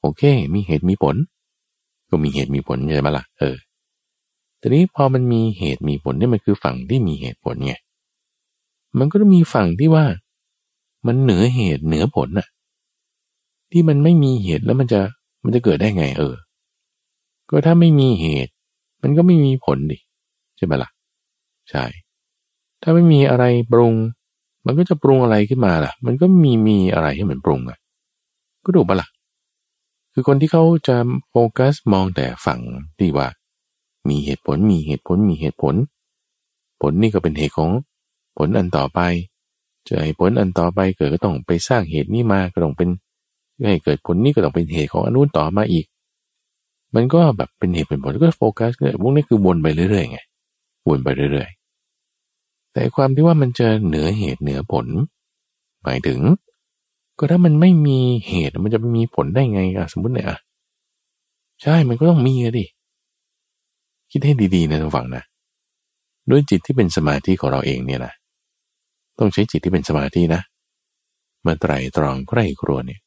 โอเค มีเหตุมีผล ก็มีเหตุมีผลใช่ไหมล่ะ เออ ทีนี้พอมันมีเหตุมีผลนี่มันคือฝั่งที่มีเหตุผลไง มันก็มีฝั่งที่ว่า มันเหนือเหตุเหนือผลน่ะ ที่มันไม่มีเหตุแล้วมันจะมันจะเกิดได้ไงเออ ก็ถ้าไม่มีเหตุ มันก็ไม่มีผลดิใช่ไหมล่ะ ใช่ ถ้าไม่มีอะไรปรุง มันก็จะปรุงอะไรขึ้นมาล่ะ มันก็มีมีอะไรให้มันปรุงอะ ก็ดูปะล่ะคือคนที่เขาจะโฟกัสมองแต่ฝั่งที่ว่า มีเหตุผลมีเหตุผลมีเหตุผล ผลนี่ก็เป็นเหตุของผลอันต่อไปจะให้ผลอันต่อไปเกิดก็ต้องไปสร้างเหตุนี้มาก็ต้องเป็นให้เกิดผลนี้ก็ต้องเป็นเหตุของอนุนต่อมาอีก มันก็แบบเป็นเหตุเป็นผลก็โฟกัสเนี่ยพวกนี้คือวนไปเรื่อยๆไงวนไปเรื่อยๆ แต่ความที่ว่ามันจะเหนือเหตุเหนือผล หมายถึง ก็ถ้ามันไม่มีเหตุมันจะไปมีผลได้ไงอะสมมติเนี่ยอะใช่มันก็ต้องมีอะดิ คิดให้ดีๆนะทุกฝั่งนะด้วยจิตที่เป็นสมาธิของเราเองเนี่ยนะต้องใช้จิตที่เป็นสมาธินะมาไตรตรองใกล้ครัวเนี่ย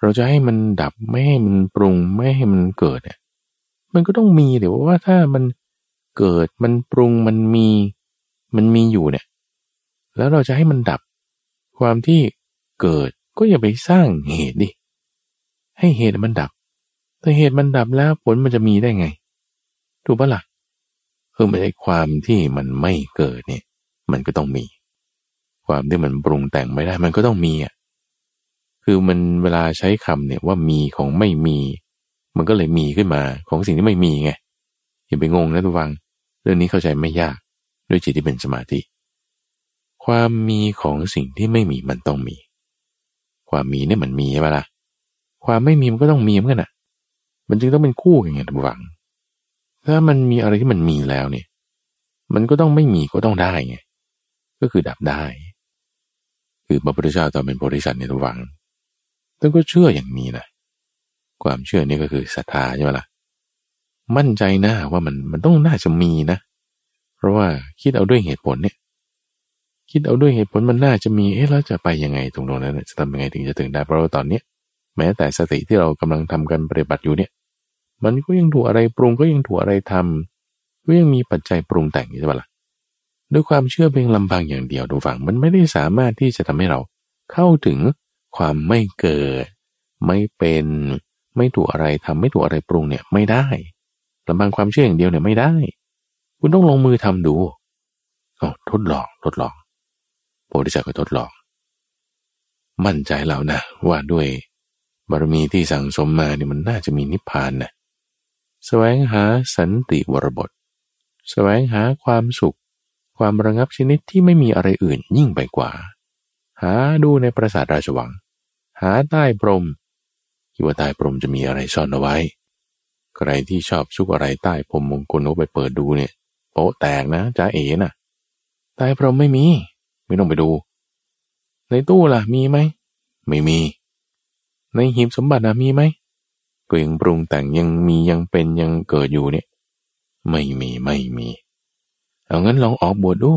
เราจะให้มันดับไม่ให้มันปรุงไม่ให้มันเกิดเนี่ยมันก็ต้องมีเดี๋ยวว่าถ้ามันเกิดมันปรุงมันมีมันมีอยู่เนี่ย แล้วเราจะให้มันดับ ความที่เกิดก็อย่าไปสร้างเหตุดิให้เหตุมันดับ ถ้าเหตุมันดับแล้วผลมันจะมีได้ไง ถูกปะละ่ะเออไม่ใช่ความที่มันไม่เกิดเนี่ย มันก็ต้องมี ความที่มันปรุงแต่งไม่ได้ มันก็ต้องมีอะคือมันเวลาใช้คำเนี่ยว่ามีของไม่มี มันก็เลยมีขึ้นมาของสิ่งที่ไม่มีไงอย่าไปงงนะทุกฟัง เรื่องนี้เข้าใจไม่ยากด้วยจิตที่เป็นสมาธิ ความมีของสิ่งที่ไม่มีมันต้องมี ความมีเนี่ยมันมีใช่ไหมล่ะความไม่มีมันก็ต้องมีเหมือนกันอะ มันจึงต้องเป็นคู่กันไงทุกฟัง ถ้ามันมีอะไรที่มันมีแล้วเนี่ย มันก็ต้องไม่มีก็ต้องได้ไง ก็คือดับได้ คือพระพุทธเจ้าตอนเป็นบริษัทในทุกวังท่านก็เชื่ออย่างนี้นะ ความเชื่อนี่ก็คือศรัทธาใช่ไหมล่ะ มั่นใจนะว่ามันมันต้องน่าจะมีนะ เพราะว่าคิดเอาด้วยเหตุผลเนี่ย คิดเอาด้วยเหตุผลมันน่าจะมี เอ๊ะแล้วจะไปยังไงตรงนั้นจะทำยังไงถึงจะถึงได้ เพราะว่าตอนเนี้ยแม้แต่สติที่เรากำลังทำกันปฏิบัติอยู่เนี่ย มันก็ยังถูกอะไรปรุงก็ยังถูกอะไรทำก็ยังมีปัจจัยปรุงแต่งใช่ไหมล่ะด้วยความเชื่อเพียงลำพังอย่างเดียวดูฝัง มันไม่ได้สามารถที่จะทำให้เราเข้าถึงความไม่เกิด ไม่เป็น ไม่ถูกอะไรทำไม่ถูกอะไรปรุงเนี่ยไม่ได้ลำพังความเชื่ออย่างเดียวเนี่ยไม่ได้ คุณต้องลงมือทำดูอ๋อทดลองทดลองโพธิสัตว์ก็ทดลอง มั่นใจแล้วนะว่าด้วยบารมีที่สั่งสมมาเนี่ยมันน่าจะมีนิพพานนะ แสวงหาสันติวรบท แสวงหาความสุข ความระงับชนิดที่ไม่มีอะไรอื่นยิ่งไปกว่า หาดูในปราสาทราชวัง หาใต้พรมคิดว่าใต้พรมจะมีอะไรซ่อนเอาไว้ ใครที่ชอบซุกอะไรใต้พรมมงคลก็ไปเปิดดูเนี่ยโป๊แตกนะจ้าเอ๋น่ะ ใต้พรมไม่มี ไม่ต้องไปดู ในตู้ล่ะมีไหม ไม่มี ในหีบสมบัตินะมีไหม ก็ยังปรุงแต่งยังมียังเป็นยังเกิดอยู่เนี่ย ไม่มีไม่มีเอางั้นลองออกบวชดู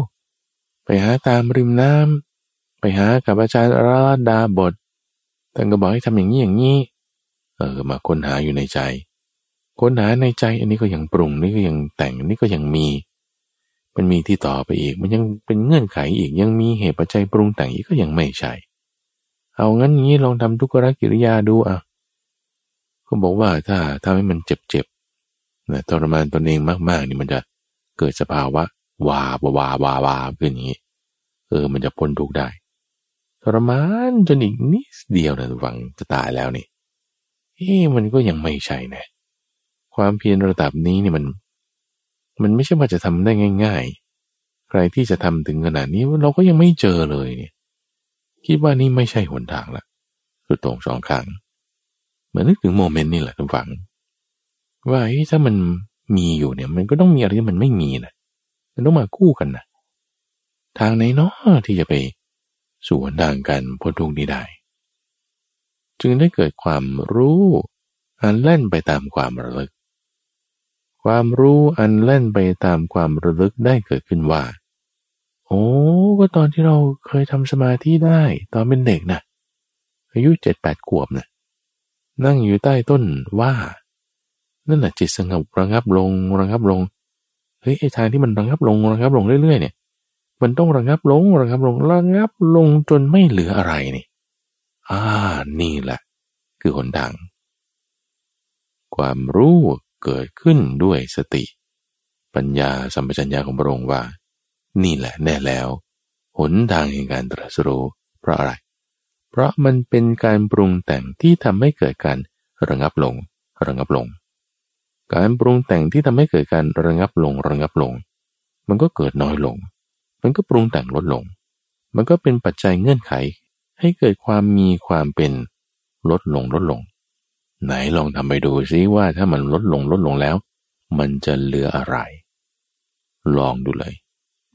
ไปหาตามริมน้ำไปหากับอาจารย์ราดาบทท่านก็บอกให้ทำอย่างนี้อย่างนี้ เออมาค้นหาอยู่ในใจ ค้นหาในใจอันนี้ก็ยังปรุงนี่ก็ยังแต่งนนี้ก็ยังมี มันมีที่ต่อไปอีก มันยังเป็นเงื่อนไขอีกยังมีเหตุปัจจัยปรุงแต่งอีกก็ยังไม่ใช่ เอางั้นงี้ลองทำทุกขกิริยาดูอะ ก็บอกว่าถ้าทำให้มันเจ็บๆนะทรมานตนเองมากๆนี่มันจะเกิดสภาวะวาบวาวาวาขึ้นอย่างนี้เออมันจะพ้นทุกได้ทรมานจนอีกนิดเดียวนะหวังจะตายแล้วนี่เอ๊มันก็ยังไม่ใช่นะ ความเพียรระดับนี้นี่มัน มันไม่ใช่ว่าจะทำได้ง่าย ๆ ใครที่จะทำถึงขนาดนี้เราก็ยังไม่เจอเลยเนี่ยคิดว่านี่ไม่ใช่หนทางละคือตรงสองข้าง มือนนึกถึงโมเมนต์นี่แหละทุกฝัง ว่าถ้ามันมีอยู่เนี่ย มันก็ต้องมีอะไรที่มันไม่มีนะมันต้องมาคู่กันนะทางไหนเนาะที่จะไปสู่ทางการพ้นทุกข์นี้ได้ จึงได้เกิดความรู้อันเล่นไปตามความระลึก ความรู้อันเล่นไปตามความระลึกได้เกิดขึ้นว่า โอ้ก็ตอนที่เราเคยทำสมาธิได้ ตอนเป็นเด็กนะอายุเจ็ดแปดขวบนะ นั่งอยู่ใต้ต้นว่า นั่นแหละจิตสงบระงับลงระงับลงเฮ้ยไอ้ทางที่มันระงับลงระงับลงเรื่อยๆเนี่ย มันต้องระงับลงระงับลงระงับลงจนไม่เหลืออะไรนี่อ่านี่แหละ คือหนทางความรู้เกิดขึ้นด้วยสติ ปัญญาสัมปชัญญะของพระองค์ว่า นี่แหละแน่แล้ว หนทางแห่งการตรัสรู้เพราะอะไร เพราะมันเป็นการปรุงแต่งที่ทำให้เกิดการระงับลง ระงับลง การปรุงแต่งที่ทำให้เกิดการระงับลง ระงับลง มันก็เกิดน้อยลง มันก็ปรุงแต่งลดลง มันก็เป็นปัจจัยเงื่อนไข ให้เกิดความมีความเป็นลดลงลดลง ไหนลองทำไปดูซิว่าถ้ามันลดลงลดลงแล้ว มันจะเหลืออะไร ลองดูเลย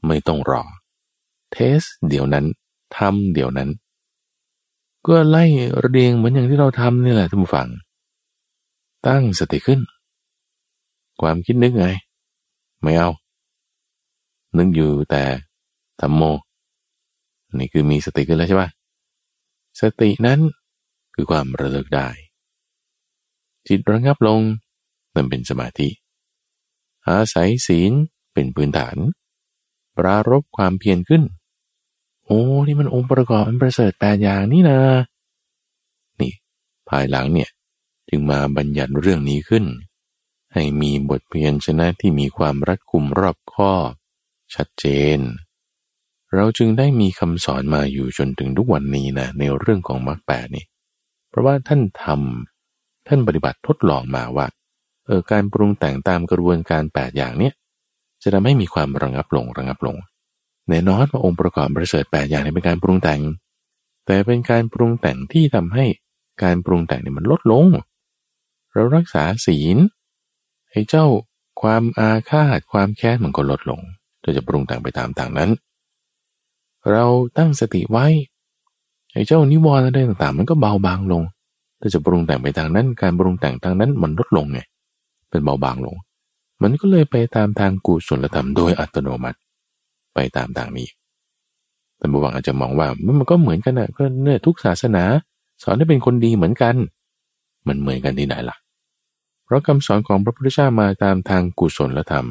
ไม่ต้องรอ เทสเดี๋ยวนั้นทำเดี๋ยวนั้น ก็ไล่เรียงเหมือนอย่างที่เราทำนี่แหละท่านผู้ฟัง ตั้งสติขึ้น ความคิดนึกไง ไม่เอา นึกอยู่แต่ธรรมโม นี่คือมีสติขึ้นแล้วใช่ปะสตินั้นคือความระลึกได้ จิตระงับลงนั่นเป็นสมาธิ อาศัยศีลเป็นพื้นฐาน ปรารบความเพียรขึ้น โอ้นี่มันองค์ประกอบอันประเสริฐแปดอย่างนี่นะนี่ ภายหลังเนี่ยจึงมาบัญญัติเรื่องนี้ขึ้น ให้มีบทเพียรชนะที่มีความรัดกุมรอบคอบชัดเจน เราจึงได้มีคำสอนมาอยู่จนถึงทุกวันนี้นะในเรื่องของมรรคแปดนี่ เพราะว่าท่านทำท่านปฏิบัติทดลองมาว่าเออการปรุงแต่งตามกระบวนการแปดอย่างเนี้ยจะทำให้มีความระงับลงระงับลง แน่นอนว่าองค์ประกอบประเสริฐแปดอย่างนี้เป็นการปรุงแต่ง แต่เป็นการปรุงแต่งที่ทำให้การปรุงแต่งนี่มันลดลง เรารักษาศีลให้เจ้าความอาฆาตความแค้นมันก็ลดลงเราจะปรุงแต่งไปตามต่างนั้น เราตั้งสติไว้ไอ้เจ้านิวรณ์อะไรต่างๆ มันก็เบาบางลงถ้าจะปรุงแต่งไปทางนั้น การปรุงแต่งทางนั้นมันลดลงไงเป็นเบาบางลง มันก็เลยไปตามทางกุศลธรรมโดยอัตโนมัติ ไปตามทางนี้แต่บางอาจจะมองว่ามันก็เหมือนกันนะก็เนี่ยทุกศาสนา สอนให้เป็นคนดีเหมือนกัน มันเหมือนกันที่ไหนล่ะ เพราะคำสอนของพระพุทธเจ้ามาตามทางกุศลธรรม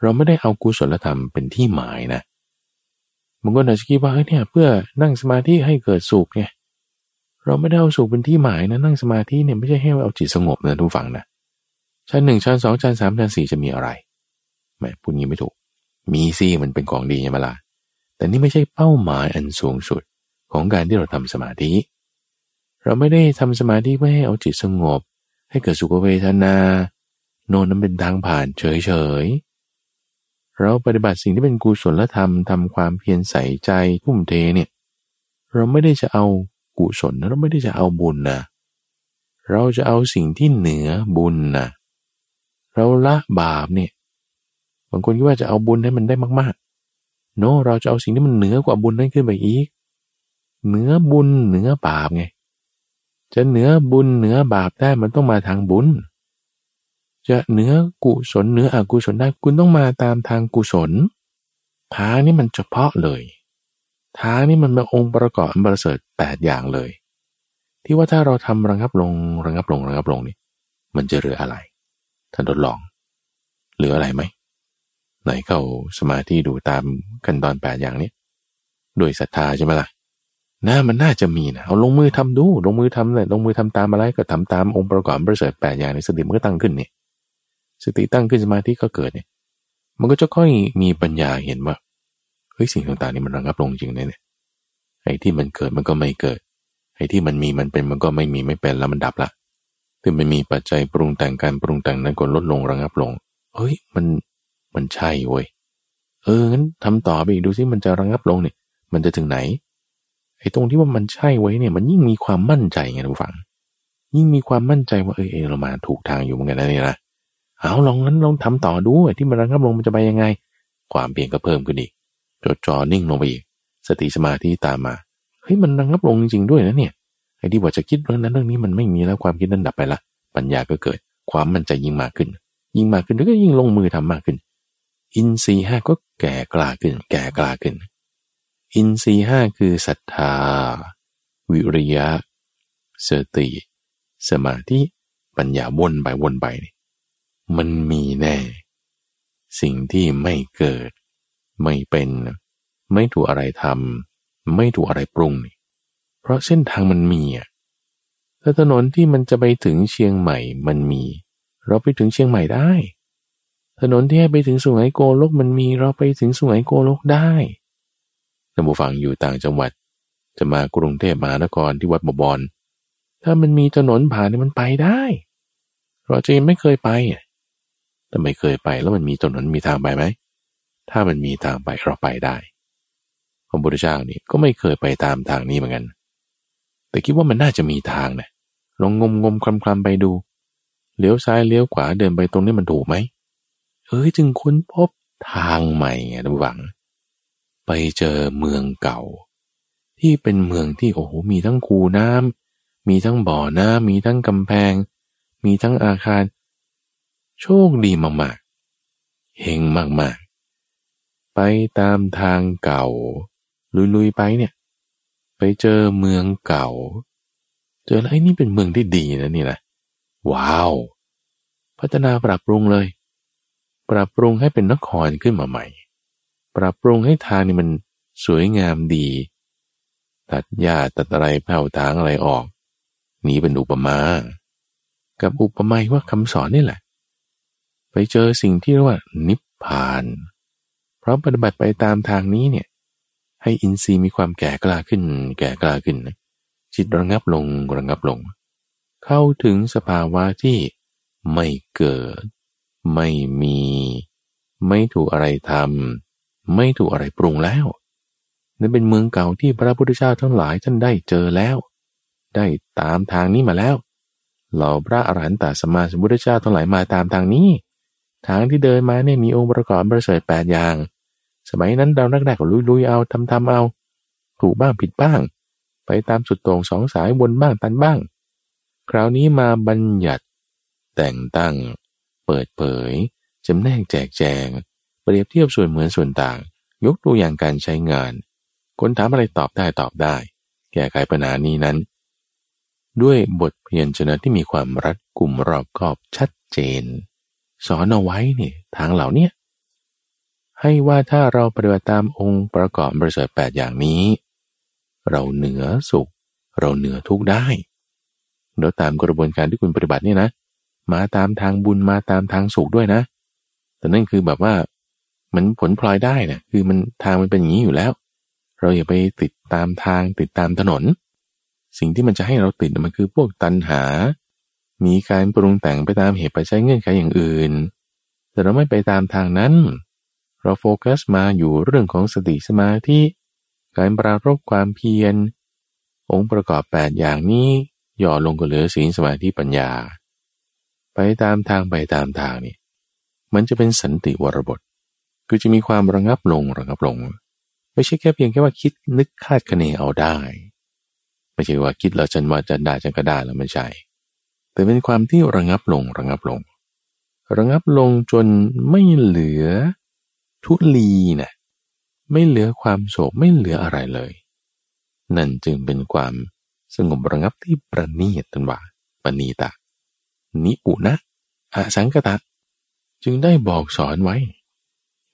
เราไม่ได้เอากุศลธรรมเป็นที่หมายนะบางคนอาจจะคิดว่าเนี่ยเพื่อนั่งสมาธิให้เกิดสุขไงเราไม่ได้เอาสุขเป็นที่หมายนะนั่งสมาธิเนี่ยไม่ใช่ให้เอาจิตสงบนะทุกฝังนะชั้นหนึ่งชั้นสองชั้นสามชั้นสี่จะมีอะไรไม่พูดงี้ไม่ถูก มีซี่มันเป็นของดีใช่ไหมล่ะแต่นี่ไม่ใช่เป้าหมายอันสูงสุดของการที่เราทำสมาธิ เราไม่ได้ทำสมาธิเพื่อให้เอาจิตสงบ ให้เกิดสุขเวทนา โน่นนั้นเป็นทางผ่านเฉยๆ เราปฏิบัติสิ่งที่เป็นกุศลธรรมทำความเพียรใส่ใจทุ่มเทเนี่ยเราไม่ได้จะเอากุศลเราไม่ได้จะเอาบุญนะเราจะเอาสิ่งที่เหนือบุญนะเราละบาปเนี่ย บางคนคิดว่าจะเอาบุญให้มันได้มากๆ โนเราจะเอาสิ่งที่มันเหนือกว่าบุญนั้นขึ้นไปอีก เหนือบุญเหนือบาปไง จะเหนือบุญเหนือบาปได้มันต้องมาทางบุญ จะเหนือกุศลเหนืออกุศลได้คุณต้องมาตามทางกุศลทางนี้มันเฉพาะเลยทางนี้มันเป็นองค์ประกอบอันประเสริฐแปดอย่างเลย ที่ว่าถ้าเราทำระงับลงระงับลงระงับลงนี่มันจะเหลืออะไรท่านทดลองเหลืออะไรไหม ไหนเข้าสมาธิดูตามขั้นตอนแปดอย่างนี้ด้วยศรัทธาใช่ไหมล่ะน่ามันน่าจะมีนะเอาลงมือทำดู ลงมือทำเลยลงมือทำตามอะไรก็ทำตามองค์ประกอบประเสริฐแปดอย่างในสติมันก็ตั้งขึ้นนี่สติตั้งขึ้นสมาธิก็เกิดเนี่ย มันก็จะค่อยมีปัญญาเห็นว่าเฮ้ยสิ่งต่างๆนี่มันระงับลงจริงเนี่ยไอ้ที่มันเกิดมันก็ไม่เกิด ไอ้ที่มันมีมันเป็นมันก็ไม่มีไม่เป็นแล้วมันดับละคือมันมีปัจจัยปรุงแต่งการปรุงแต่งนั้นก็ลดลงระงับลงเฮ้ยมัน มันใช่เว้ย เอองั้นทำต่อไปอีกดูซิมันจะระงับลงเนี่ย มันจะถึงไหน ไอ้ตรงที่ว่ามันใช่ไว้เนี่ย มันยิ่งมีความมั่นใจไงทุกฝัง ยิ่งมีความมั่นใจว่าเออเรามาถูกทางอยู่เหมือนกันนะนี่นะ เอาลองนั้นลองทำต่อดูที่มันระงับลงมันจะไปยังไง ความเปลี่ยนก็เพิ่มขึ้นอีกจดจ่อนิ่งลงไปอีก สติสมาธิตามมา เฮ้ยมันระงับลงจริงๆด้วยนะเนี่ย ไอ้ที่ว่าจะคิดเรื่องนั้นเรื่องนี้มันไม่มีแล้วความคิดนั้นดับไปละ ปัญญาก็เกิด ความมันใจยิ่งมากขึ้น ยิ่งมากขึ้นแล้วก็ยิ่งลงมือทำมากขึ้น อินทรีห้าก็แก่กล้าขึ้น แก่กล้าขึ้น อินทรีห้าคือศรัทธา วิริยะ สติ สมาธิปัญญาวนไปวนไป มันมีแน่ สิ่งที่ไม่เกิด ไม่เป็น ไม่ถูกอะไรทำไม่ถูกอะไรปรุง เพราะเส้นทางมันมีอะถ้าถนนที่มันจะไปถึงเชียงใหม่มันมี เราไปถึงเชียงใหม่ได้ ถนนที่ให้ไปถึงสุไหงโกลกมันมีเราไปถึงสุไหงโกลกได้ท่านผู้ฟังอยู่ต่างจังหวัด จะมากรุงเทพมหานครที่วัดบบอนถ้ามันมีถนนผ่านมันไปได้ เราจะยังไม่เคยไปแต่ไม่เคยไปแล้วมันมีถนนมีทางไปไหม ถ้ามันมีทางไปเราไปได้พระพุทธเจ้านี่ก็ไม่เคยไปตามทางนี้เหมือนกัน แต่คิดว่ามันน่าจะมีทางนะลองงมงมคลำคลำไปดู เลี้ยวซ้ายเลี้ยวขวาเดินไปตรงนี้มันถูกไหม เอ้ยจึงค้นพบทางใหม่ไงทุกฝัง ไปเจอเมืองเก่า ที่เป็นเมืองที่โอ้โหมีทั้งคูน้ำมีทั้งบ่อน้ำมีทั้งกำแพง มีทั้งอาคาร โชคดีมากๆเฮงมากๆ ไปตามทางเก่า ลุยๆไปเนี่ย ไปเจอเมืองเก่า เจอแล้วไอ้นี่เป็นเมืองที่ดีนะนี่นะว้าว พัฒนาปรับปรุงเลย ปรับปรุงให้เป็นนครขึ้นมาใหม่ ปรับปรุงให้ทางนี่มันสวยงามดี ตัดหญ้าตัดอะไรแผ่วทางอะไรออก นี่เป็นอุปมา กับอุปมาว่าคำสอนนี่แหละ ไปเจอสิ่งที่เรียกว่านิพพาน เพราะปฏิบัติไปตามทางนี้เนี่ยให้อินทรีย์มีความแก่กล้าขึ้น แก่กล้าขึ้น จิตระงับลงระงับลง เข้าถึงสภาวะที่ไม่เกิด ไม่มี ไม่ถูกอะไรทำไม่ถูกอะไรปรุงแล้วนั่นเป็นเมืองเก่าที่พระพุทธเจ้าทั้งหลายท่านได้เจอแล้ว ได้ตามทางนี้มาแล้ว เหล่าพระอรหันตสมมาสมุทธเจ้าทั้งหลายมาตามทางนี้ ทางที่เดินมาเนี่ยมีองค์ประกอบประเสริฐแปดอย่าง สมัยนั้นเราแรกๆก็ลุยๆเอาทำทำเอา ถูกบ้างผิดบ้าง ไปตามสุดตรงสองสายบนบ้างตันบ้าง คราวนี้มาบัญญัติ แต่งตั้ง เปิดเผยจำแนกแจกแจง เปรียบเทียบส่วนเหมือนส่วนต่าง ยกตัวอย่างการใช้งาน คนถามอะไรตอบได้ตอบได้ แก้ไขปัญหานี้นั้น ด้วยบทเพียนชนะที่มีความรัดกุมรอบคอบชัดเจน สอนเอาไว้เนี่ยทางเหล่านี้ให้ว่าถ้าเราปฏิบัติตามองค์ประกอบบริสุทธิ์แปดอย่างนี้ เราเหนือสุข เราเหนือทุกได้เดี๋ยวตามกระบวนการที่คุณปฏิบัตินี่นะ มาตามทางบุญมาตามทางสุขด้วยนะ แต่นั่นคือแบบว่ามันผลพลอยได้นะคือมันทางมันเป็นอย่างนี้อยู่แล้ว เราอย่าไปติดตามทางติดตามถนน สิ่งที่มันจะให้เราติดมันคือพวกตัณหา มีการปรุงแต่งไปตามเหตุปัจจัยเงื่อนไขอย่างอื่น แต่เราไม่ไปตามทางนั้น เราโฟกัสมาอยู่เรื่องของสติสมาธิการปรารบความเพียร องค์ประกอบแปดอย่างนี้ย่อลงก็เหลือศีลสมาธิปัญญา ไปตามทางไปตามทางนี่มันจะเป็นสันติวรบท คือจะมีความระงับลงระงับลง ไม่ใช่แค่เพียงแค่ว่าคิดนึกคาดคะเนเอาได้ ไม่ใช่ว่าคิดแล้วฉันว่าจะได้ฉันก็ได้แล้วไม่ใช่ แต่เป็นความที่ระงับลงระงับลง ระงับลงจนไม่เหลือทุลีนะไม่เหลือความโศกไม่เหลืออะไรเลย นั่นจึงเป็นความสงบระงับที่ประณีตตันว่าปณีตะ นิอุนะอสังกตะ จึงได้บอกสอนไว้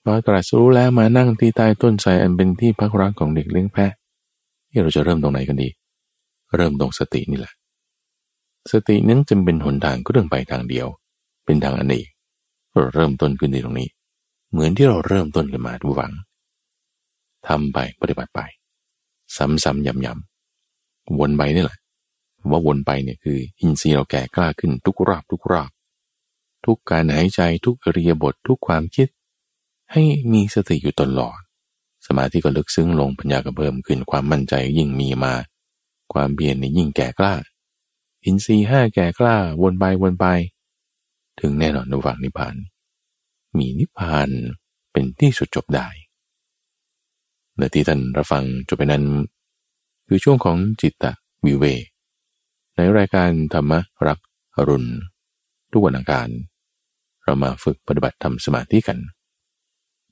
พอตรัสรู้แล้วมานั่งที่ใต้ต้นไทรอันเป็นที่พักรักของเด็กเลี้ยงแพะที่เราจะเริ่มตรงไหนกันดี เริ่มตรงสตินี่แหละ สตินั้นจึงเป็นหนทางก็เรื่องไปทางเดียว เป็นทางอันเอกเราเริ่มต้นขึ้นที่ตรงนี้ เหมือนที่เราเริ่มต้นกันมาทุกฝังทำไปปฏิบัติไป ซ้ำๆย้ำๆวนไปนี่แหละ ว่าวนไปเนี่ยคือ อินทรีย์เราแก่กล้าขึ้นทุกรอบทุกรอบ ทุกการหายใจทุกอริยบททุกความคิด ให้มีสติอยู่ตลอด สมาธิก็ลึกซึ้งลงปัญญาก็เพิ่มขึ้นความมั่นใจยิ่งมีมา ความเบียนนี่ยิ่งแก่กล้า อินทรีย์ห้าแก่กล้าวนไปวนไป ถึงแน่นอนในฝั่งนิพพาน มีนิพพานเป็นที่สุดจบได้ในที่ท่านรับฟังจบไปนั้น คือช่วงของจิตตวิเว ในรายการธรรมรับอรุณ ทุกวันอังคาร เรามาฝึกปฏิบัติทำสมาธิกัน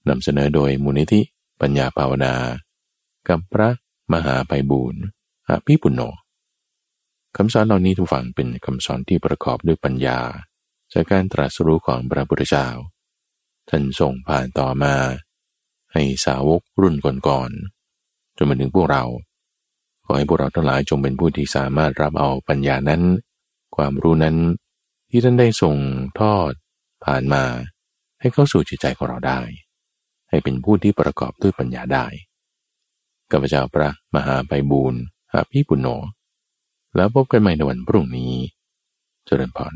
นำเสนอโดยมูลนิธิปัญญาภาวนา กับพระมหาไพบูรณ์อภิปุโนคำสอนเหล่านี้ทุกฝั่งเป็นคำสอนที่ประกอบด้วยปัญญา จากการตรัสรู้ของพระพุทธเจ้า ท่านส่งผ่านต่อมา ให้สาวกรุ่นก่อนๆจนมาถึงพวกเรา ขอให้พวกเราทั้งหลายจงเป็นผู้ที่สามารถรับเอาปัญญานั้น ความรู้นั้น ที่ท่านได้ส่งทอด ผ่านมา ให้เข้าสู่จิตใจของเราได้ ให้เป็นผู้ที่ประกอบด้วยปัญญาได้กัปปเจ้าพระมหาไพบูรณ์อาภีปุโน แล้วพบกันใหม่ในวันพรุ่งนี้ เจริญพร